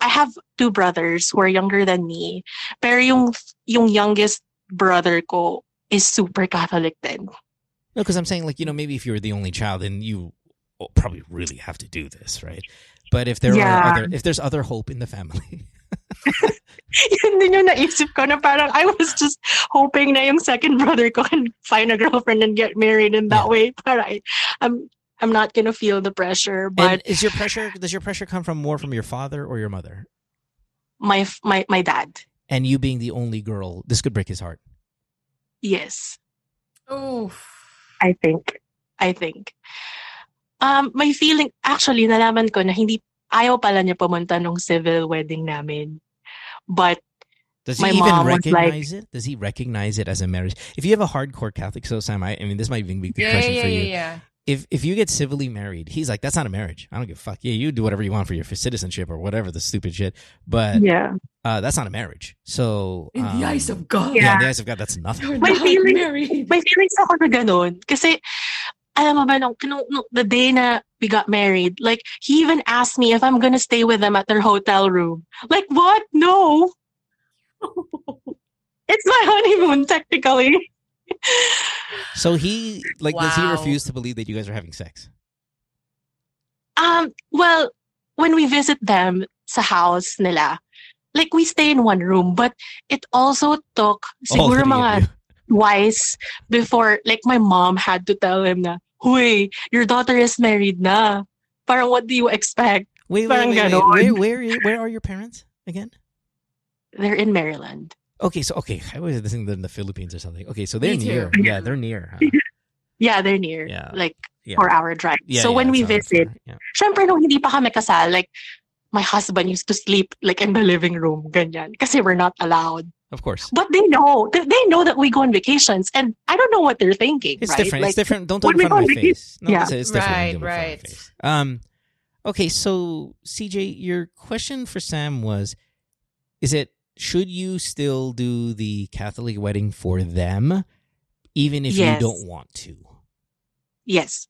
I have two brothers who are younger than me. Pero yung, yung youngest brother ko is super Catholic then. No, because I'm saying like you know maybe if you're the only child, then you oh, probably really have to do this, right? But if there are other if there's other hope in the family, Yun din yung naisip ko na parang I was just hoping na yung second brother ko can find a girlfriend and get married in that Yeah. way. Para I, I'm, I'm not gonna feel the pressure. and But is your pressure does your pressure come from more from your father or your mother? my, my, my dad, And you being the only girl, this could break his heart. yes. Oof. I think. I think. Um, may feeling, actually, nalaman ko na hindi, ayaw pala niya pumunta nung civil wedding namin. But, Does he My even mom was like- it? Does he recognize it as a marriage? If you have a hardcore Catholic, so Sam, I, I mean, this might even be a good Yeah, question yeah, for yeah, you. yeah. If if you get civilly married, he's like, that's not a marriage. I don't give a fuck. Yeah, you do whatever you want for your for citizenship or whatever the stupid shit, but yeah. uh, that's not a marriage. So In the um, eyes of God. yeah, Yeah. in the eyes of God, that's nothing. You're My not feeling- married. May feelings ako na ganun. Kasi, alam mo ba, nung, nung, nung, the day na we got married, like, he even asked me if I'm gonna stay with them at their hotel room. Like, what? No. it's my honeymoon, technically. So he like does he refuse to believe that you guys are having sex? Um, well, when we visit them sa house nila, like we stay in one room, but it also took All siguro three mga twice before like my mom had to tell him na, Huy, your daughter is married na. Parang what do you expect? Wait, wait, Parang wait, wait. Where, where, where are your parents again? They're in Maryland. Okay, so okay, I was thinking they're in the Philippines or something. Okay, so they're near. Yeah, they're near. huh? Yeah, they're near. Yeah. Like Yeah. four hour drive. Yeah, so yeah, when we it's not that visit. Yeah. syempre nung hindi pa kami kasal, like my husband used to sleep like in the living room, ganyan. Kasi we're not allowed. Of course. But they know, they, they know that we go on vacations, and I don't know what they're thinking. It's right? different. Like, it's different. Don't do it in front of my on vacation- face. No, Yeah. it's, it's different. Right, you do it in front of my right. Um, okay, so CJ, your question for Sam was: Is it should you still do the Catholic wedding for them, even if Yes. you don't want to? Yes.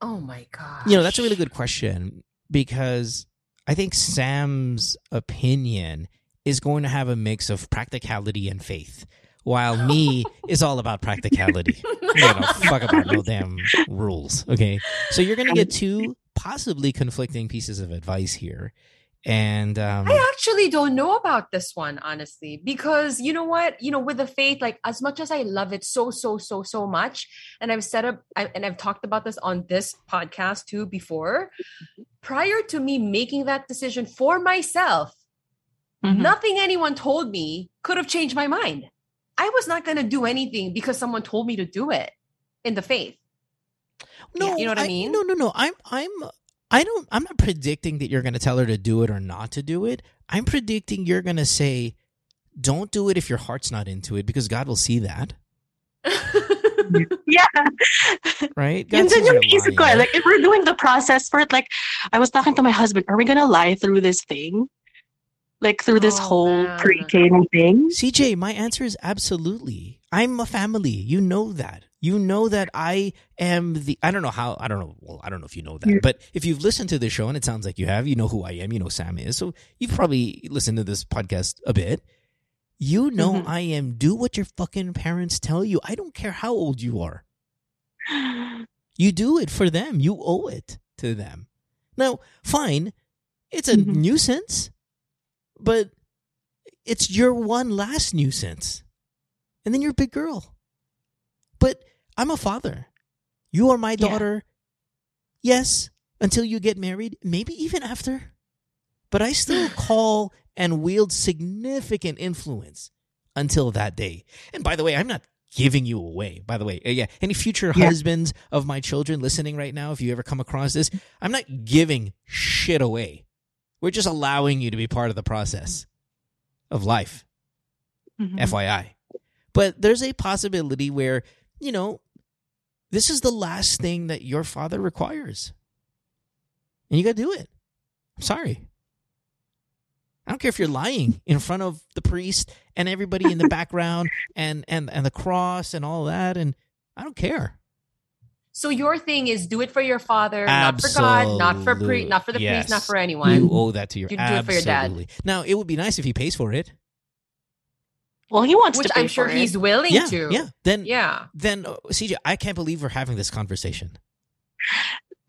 Oh my god. You know, that's a really good question because I think Sam's opinion is going to have a mix of practicality and faith, while me is all about practicality. you know, fuck about no damn rules. Okay. So you're going to get two possibly conflicting pieces of advice here. And um, I actually don't know about this one, honestly, because you know what? You know, with the faith, like as much as I love it so, so, so, so much, and I've set up I, and I've talked about this on this podcast too before, prior to me making that decision for myself, Mhm. nothing anyone told me could have changed my mind. I was not going to do anything because someone told me to do it in the faith. No, You know what I mean? No, no, no. I'm, I'm, I don't. I'm not predicting that you're going to tell her to do it or not to do it. I'm predicting you're going to say, "Don't do it if your heart's not into it," because God will see that, Yeah. right? God Yun sees din yung your naisip ko. lying. eh. Like, if we're doing the process for it, like, I was talking to my husband, are we gonna lie through this thing? Like, through this Oh, whole man. pre-K thing? CJ, my answer is absolutely. I'm a family. You know that. You know that I am the. I don't know how. I don't know. Well, I don't know if you know that, Yeah. but if you've listened to the show, and it sounds like you have, you know who I am. You know Sam is. So you've probably listened to this podcast a bit. You know Mhm. I am. Do what your fucking parents tell you. I don't care how old you are. You do it for them. You owe it to them. Now, fine, it's a Mhm. nuisance, but it's your one last nuisance. And then you're a big girl. But I'm a father. You are my Yeah. daughter. Yes, until you get married, maybe even after. But I still call and wield significant influence until that day. And by the way, I'm not giving you away. By the way, uh, yeah, any future Yeah. husbands of my children listening right now, if you ever come across this, I'm not giving shit away. We're just allowing you to be part of the process of life. Mhm. FYI. But there's a possibility where, you know, this is the last thing that your father requires. And you got to do it. I'm sorry. I don't care if you're lying in front of the priest and everybody in the background and, and, and the cross and all that. And I don't care. So your thing is do it for your father, not for God, not for pre, not for the priest, not for anyone. You owe that to your You do it for your dad. Absolutely. Now, it would be nice if he pays for it. Well, he wants which to pay I'm sure for he's it. willing Yeah. to. Yeah. Then, Yeah. then, uh, CJ, I can't believe we're having this conversation.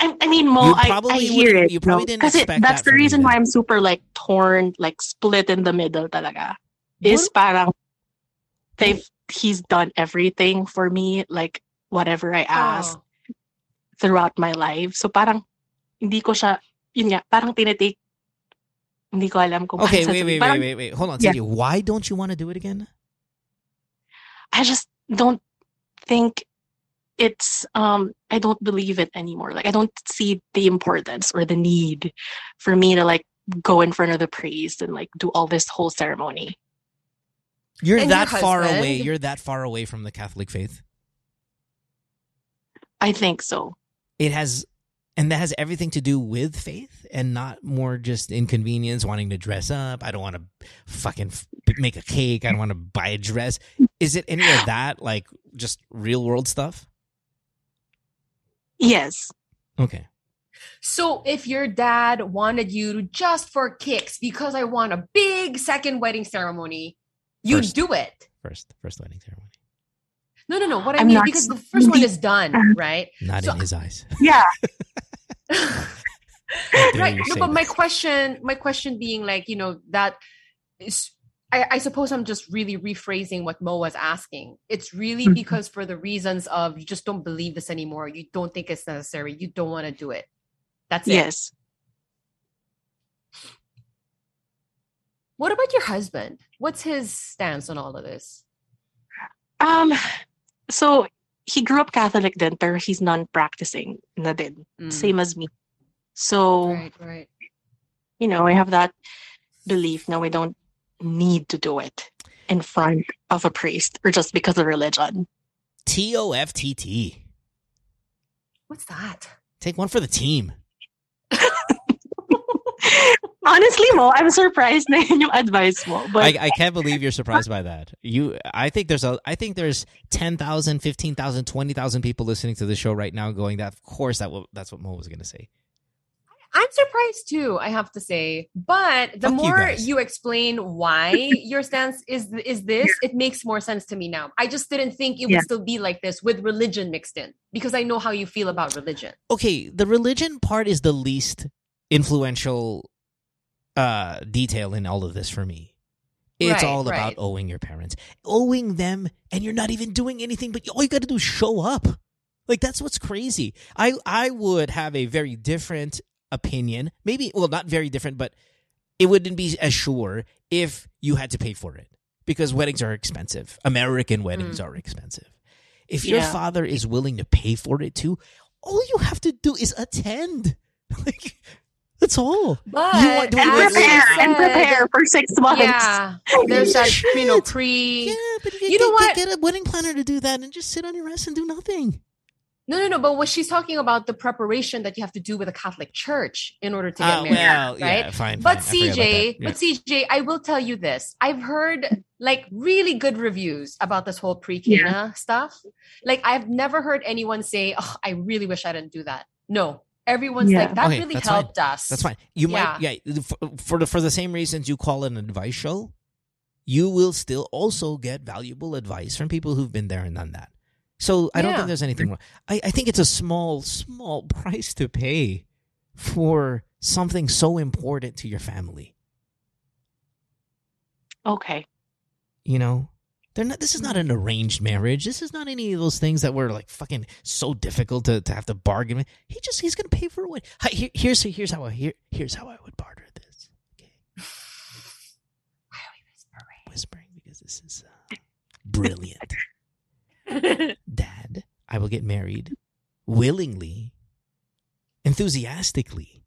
I, I mean, Mo, I, probably I hear it. you probably no? didn't Kasi expect that's that the from me reason then. why I'm super like torn, like split in the middle talaga. Is parang they've he's done everything for me, like whatever I ask Oh. throughout my life. So parang hindi ko siya, yun nga, parang tinitake, hindi ko alam kung Okay, wait, wait, Parang wait, wait, wait. Hold on, Yeah. Why don't you want to do it again? I just don't think it's um I don't believe it anymore. Like I don't see the importance or the need for me to like go in front of the priest and like do all this whole ceremony. You're And your that far away. You're that far away from the Catholic faith. I think so. It has, and that has everything to do with faith and not more just inconvenience, wanting to dress up. I don't want to fucking make a cake. I don't want to buy a dress. Is it any of that, like just real world stuff? Yes. Okay. So if your dad wanted you to just for kicks because I want a big second wedding ceremony, you'd First. do it. First, first wedding ceremony. No, no, no. What I I'm mean, not because the so- first one is done, right? Not So- in his eyes. Yeah. Right. No, say but my that. question, my question being like, you know, that is I, I suppose I'm just really rephrasing what Mo was asking. It's really Mhm. because for the reasons of you just don't believe this anymore. You don't think it's necessary. You don't want to do it. That's it. Yes. What about your husband? What's his stance on all of this? Um so he grew up Catholic then pero he's non-practicing na din. Mm. Same as me. So Right, right. you know, I have that belief now we don't need to do it in front of a priest or just because of religion. T O F T T. What's that? Take one for the team. Honestly, Mo, I'm surprised na yun yung advice mo. But I, I can't believe you're surprised by that. You, I think there's a, I think there's 10,000, 15,000, 20,000 people listening to the show right now going that, of course, that will, that's what Mo was going to say. I'm surprised too, I have to say. But the Fuck more guys. you, explain why your stance is is this, it makes more sense to me now. I just didn't think it Yeah. would still be like this with religion mixed in because I know how you feel about religion. Okay. The religion part is the least influential, uh, detail in all of this for me. It's Right, all about owing your parents, owing them, and you're not even doing anything, but all you got to do is show up. Like that's what's crazy. I I would have a very different opinion. Maybe well, not very different, but it wouldn't be as sure if you had to pay for it because weddings are expensive. American weddings are expensive. If your father is willing to pay for it too, all you have to do is attend. Like that's all. But You want- do And Wait, as you prepare and prepare for six months. Yeah, there's that you know pre. Yeah, but you, You know get, what? Get a wedding planner to do that and just sit on your ass and do nothing. No, no, no. But what she's talking about the preparation that you have to do with a Catholic Church in order to get Oh, married, well, right? yeah, fine. But fine. I forgot about CJ, that. but CJ, I will tell you this. I've heard like really good reviews about this whole pre-Cana stuff. Like I've never heard anyone say, "Oh, I really wish I didn't do that." No, everyone's Yeah. like, "That Okay, really that's fine. helped us." That's fine. You might, yeah, for, for the for the same reasons you call an advice show, you will still also get valuable advice from people who've been there and done that. So I don't think there's anything wrong. I, I think it's a small, small price to pay for something so important to your family. Okay. You know, they're not. This is not an arranged marriage. This is not any of those things that were like fucking so difficult to, to have to bargain. with. He just he's gonna pay for here, here's here's how I here, here's how I would barter this. Okay, Why are we whispering? whispering because this is uh, brilliant. Dad, I will get married willingly, enthusiastically.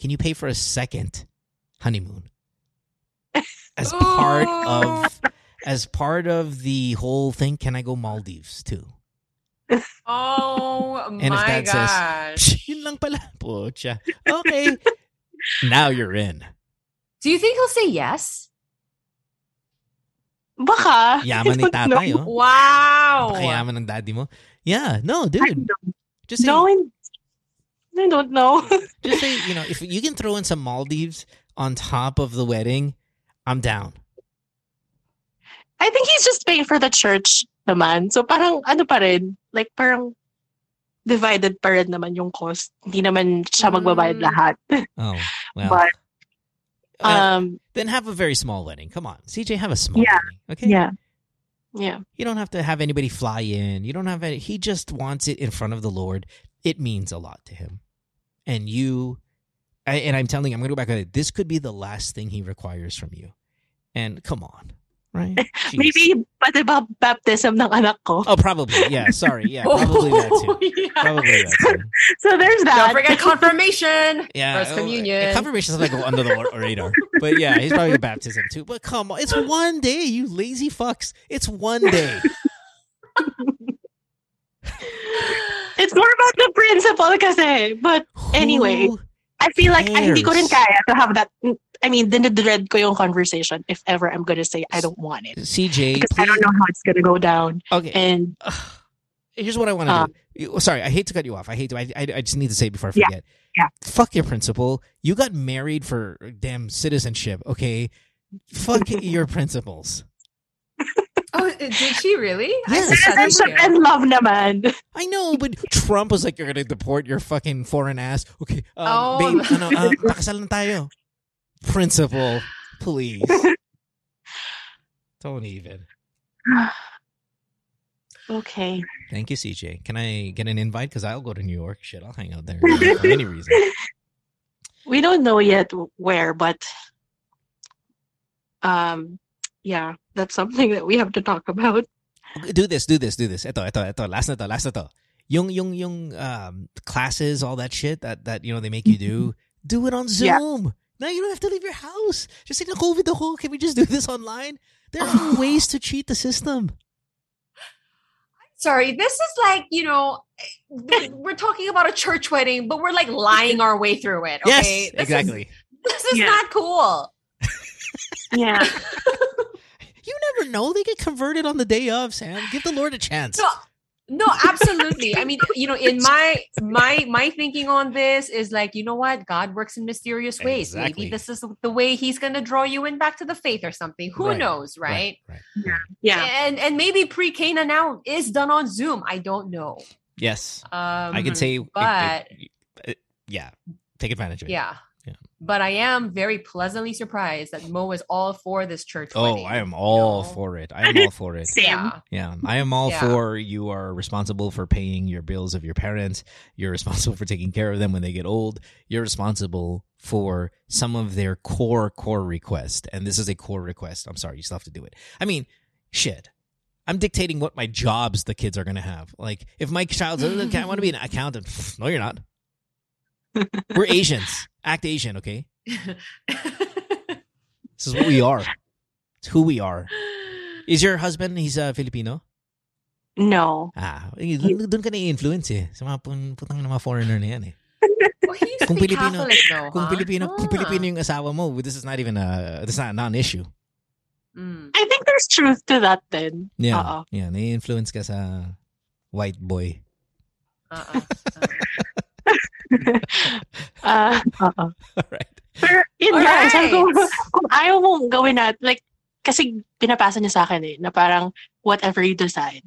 Can you pay for a second honeymoon as part of as part of the whole thing? Can I go Maldives too? Oh if my Dad says, gosh! Psh, yun lang pala. Pucha. Okay. now you're in. Do you think he'll say yes? Baka. Yaman ni I don't know. tatay, oh. Wow. Pakayaman ng daddy mo. Yeah, no, I dude. don't- Just say, No, I- I don't know. just say, you know, if you can throw in some Maldives on top of the wedding, I'm down. I think he's just paying for the church naman. So parang ano pa rin, like parang divided pa rin naman yung cost. Hindi naman siya magbabayad Mm. lahat. Oh, well. But Uh, um then have a very small wedding. Come on, CJ, have a small Yeah. wedding. Okay. yeah. Yeah. You don't have to have anybody fly in. You don't have any. He just wants it in front of the Lord. It means a lot to him, and you. I, and I'm telling you, I'm going to go back on it. This could be the last thing he requires from you. And come on, right? Jeez. Maybe pati ba baptism ng anak ko. Oh, probably. Yeah. Sorry. Yeah. Oh, probably that too. Yeah. Probably that too. So there's that. Don't forget confirmation. Yeah. First oh, communion. Confirmation is like go under the wa- radar. But yeah, he's probably a baptism too. But come on, it's one day, you lazy fucks. It's one day. It's more about the principle kasi. But Anyway, Who I feel like I, hindi ko rin kaya to have that. I mean, dinedread ko yung conversation if ever I'm gonna say I don't want it. CJ, Because I don't know how it's gonna go down. Okay. And Here's what I want to Uh, do. Sorry, I hate to cut you off. I hate to. I, I, I just need to say it before I Yeah, forget. yeah. Fuck your principle. You got married for damn citizenship. Okay. Fuck your principles. Oh, did she really? I Yes. said that citizenship and love naman. I know, but Trump was like, "You're gonna deport your fucking foreign ass." Okay, um, Oh. babe, ano, uh, pakasal na tayo. Principle, please. Don't even. okay. Thank you, CJ. Can I get an invite? Because I'll go to New York. Shit, I'll hang out there for any reason. We don't know yet where, but um, yeah, that's something that we have to talk about. do this, do this, do this. Ito, ito, ito. Last na to, last na to. Yung, yung, yung um, classes, all that shit that, that, you know, they make you do, do it on Yeah. Zoom. Now you don't have to leave your house. Just say, na COVID ako. Can we just do this online? There are ways to cheat the system. Sorry, this is like, you know, we're talking about a church wedding, but we're like lying our way through it. Okay? Yes, This is- exactly. this is Yeah. not cool. Yeah. You never know. They get converted on the day of, Sam. Give the Lord a chance. No, no, absolutely. I mean, you know, in my my my thinking on this is like, you know what? God works in mysterious ways. Exactly. Maybe this is the way He's going to draw you in back to the faith or something. Who Right, knows, right? Right. right. Yeah. And and maybe pre Cana now is done on Zoom. I don't know. Yes. Um, I can say, it- but it- it- yeah, take advantage of it. yeah. Yeah. But I am very pleasantly surprised that Mo is all for this church Oh, wedding. I am you all know? for it. I am all for it. Same. Yeah. Yeah, I am all Yeah. for you are responsible for paying your bills of your parents. You're responsible for taking care of them when they get old. You're responsible for some of their core core request, and this is a core request. I'm sorry, you still have to do it. I mean, shit. I'm dictating what my jobs the kids are going to have. Like if my child says, "Look, I want to be an accountant," no, you're not. We're Asians. Act Asian, okay? This is what we are. It's who we are. Is your husband? He's uh, Filipino. No. Ah, eh, dun, dun ka na-influence eh. Sa mga putang na mga foreigner na yan eh. well, he used to Kung be Filipino- Catholic though, Kung huh? Filipino, kung Ah. Filipino yung asawa mo, this is not even a, this is not, not an issue. Mm. I think there's truth to that then. Yeah. Oo. Yeah, na-influence ka sa white boy. Uh-uh. Ah, oo. All right. Pero yun nga, Alright. sabi ko, kung ayaw mong gawin na, like, kasi pinapasa niya sa akin eh, na parang whatever you decide,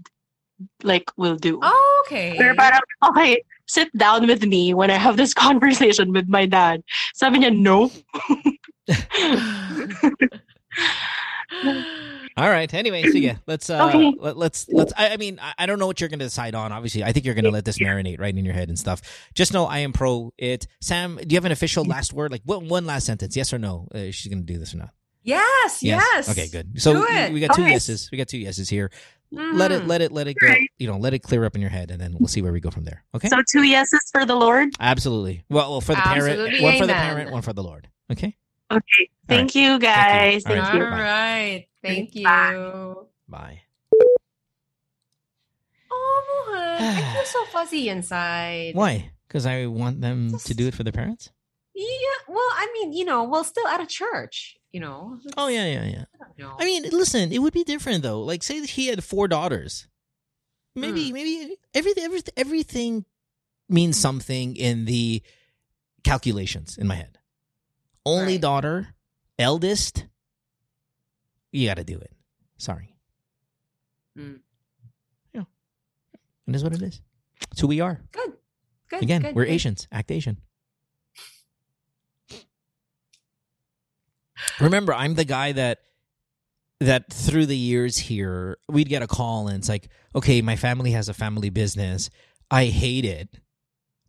like, we'll do. Oh, okay. Pero parang, okay, sit down with me when I have this conversation with my dad. Sabi niya, no. All right. Anyway, so yeah, let's uh Okay. let, let's let's I, I mean, I, I don't know what you're going to decide on. Obviously, I think you're going to let this marinate right in your head and stuff. Just know I am pro it. Sam, do you have an official last word? Like one, one last sentence. Yes or no? Uh, she's going to do this or not? yes, yes. Okay, good. So we, we got two Okay. yeses. We got two yeses here. Let it let it let it go. You know, let it clear up in your head and then we'll see where we go from there. Okay? So two yeses for the Lord. Absolutely. Well, well for the parent, Absolutely, one for the parent, one for the Lord. Okay? Okay. Thank you, guys. All Thank right. you. All right. Thank you. Bye. Bye. Oh, Mohan, I feel so fuzzy inside. Why? Because I want them to do it for their parents? Yeah. Well, I mean, you know, well, still at a church. You know. Oh yeah, yeah, yeah. I. I mean, listen, it would be different though. Like, say that he had four daughters. Maybe, hmm. maybe everything, everything, everything means something in the calculations in my head. Only Right. daughter, eldest. You got to do it. Sorry. Mm. Yeah, it is what it is. It's who we are. good. Good. Again, good, we're good. Asians. Act Asian. Remember, I'm the guy that that through the years here, we'd get a call and it's like, okay, my family has a family business. I hate it,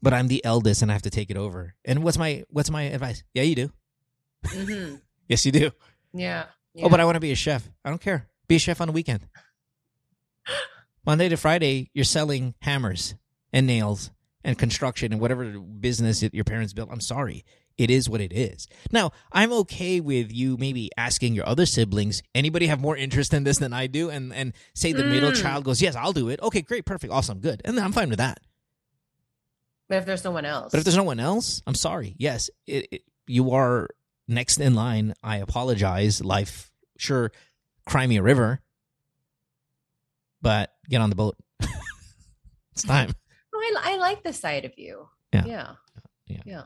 but I'm the eldest and I have to take it over. And what's my what's my advice? Yeah, you do. Hmm Yes, you do. Yeah. Oh, but I want to be a chef. I don't care. Be a chef on the weekend. Monday to Friday, you're selling hammers and nails and construction and whatever business your parents built. I'm sorry. It is what it is. Now, I'm okay with you maybe asking your other siblings, anybody have more interest in this than I do? And and say the middle Mm. child goes, Yes, I'll do it. Okay, great, perfect, awesome, good. And then I'm fine with that. But if there's no one else. But if there's no one else, I'm sorry. Yes, it, it, you are next in line. I apologize. Life, sure, cry me a river, but get on the boat. it's time. No, I, I like the side of you. Yeah. Yeah. Yeah. Yeah.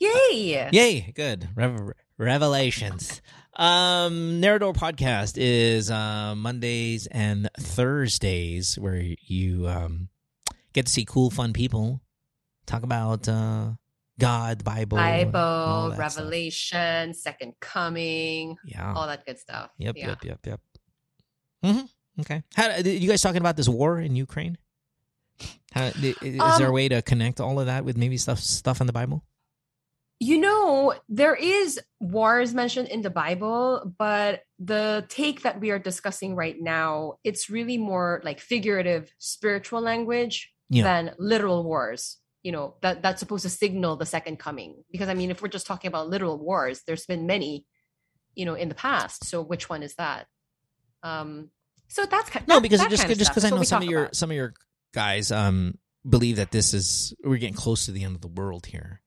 Yay. Yay! Good Rev- revelations. Um, Narrador podcast is uh, Mondays and Thursdays, where you um, get to see cool, fun people talk about uh, God, Bible, Bible, that stuff. Revelation, Second Coming, Yeah. all that good stuff. Yep, yeah. yep, yep, yep. Mm-hmm. Okay. How did you guys talking about this war in Ukraine? How, is there a Um, way to connect all of that with maybe stuff stuff in the Bible? You know, there is wars mentioned in the Bible, but the take that we are discussing right now, it's really more like figurative spiritual language Yeah. than literal wars. You know, that that's supposed to signal the second coming. Because I mean, if we're just talking about literal wars, there's been many, you know, in the past. So which one is that? Um so that's ki- No, that- because that just kind just because I know some of your about. some of your guys um believe that this is we're getting close to the end of the world here,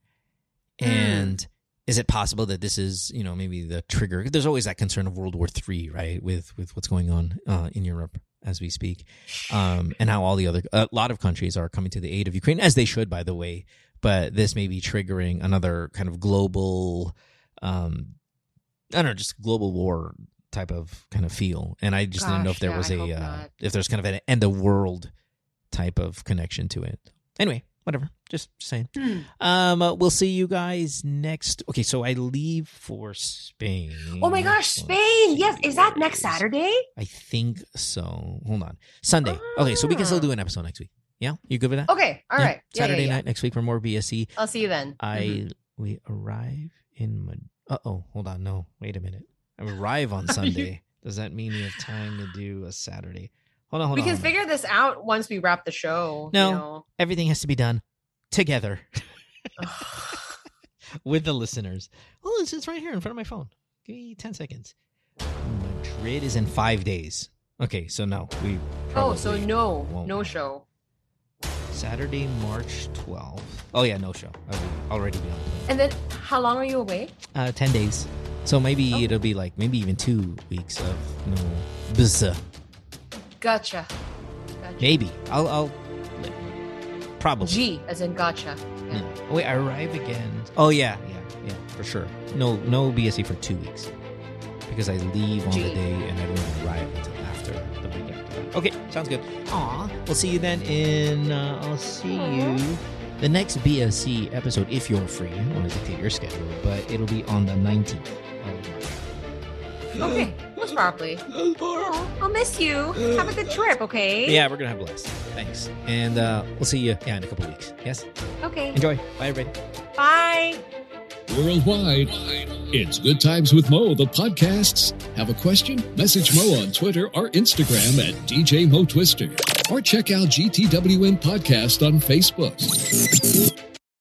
Hmm. and is it possible that this is you know maybe the trigger? There's always that concern of World War Three, right? With with what's going on uh, in Europe as we speak, um, and how all the other a lot of countries are coming to the aid of Ukraine as they should, by the way. But this may be triggering another kind of global, um, I don't know, just global war type of kind of feel. And I just didn't know if there yeah, was I a uh, if there's kind of an end of world type of connection to it. Anyway, whatever. Just saying. Hmm. Um, uh, we'll see you guys next. Okay, so I leave for Spain. Oh my gosh, Spain! Yes, is that next Saturday? I think so. Hold on, Sunday. Okay, so we can still Ah. do an episode next week. Yeah, you good with that? Okay, all Yeah, right. Yeah, Saturday yeah, night next week for more BSE. I'll see you then. I Mhm. we arrive in. Mad- uh oh, hold on. No, wait a minute. I arrive on Sunday. Does that mean we have time to do a Saturday? Hold on, hold we on. can hold on. figure this out once we wrap the show. No. You know? Everything has to be done together with the listeners. Oh, it's, it's right here in front of my phone. Give me 10 seconds. Madrid is in five days. Okay, so no. We oh, so no, no show. Saturday, March 12th. Oh, yeah, no show. I'll be, already be on. And then, how long are you away? Uh, 10 days. So maybe Oh. it'll be like, maybe even two weeks of no bzz. Gotcha. Gotcha. Maybe. I'll, I'll, probably. G as in gotcha. Yeah. Yeah. Oh, wait, I arrive again. Oh yeah, yeah, yeah, for sure. No, no BSE for two weeks because I leave on the day and I don't arrive until after the week after that. Okay, sounds good. Aw, we'll see you then in. Uh, I'll see you the next BSC episode if you're free. I don't want to dictate your schedule, but it'll be on the 19th. Of March. Okay, most probably. I'll miss you. Have a good trip, okay? Yeah, we're gonna have a blast. Thanks, and uh, we'll see you yeah in a couple weeks. Yes, Okay. enjoy. Bye, everybody. Bye. Worldwide, it's Good Times with Mo, the podcasts. Have a question? Message Mo on Twitter or Instagram at DJ Mo Twister. Or check out GTWM Podcast on Facebook.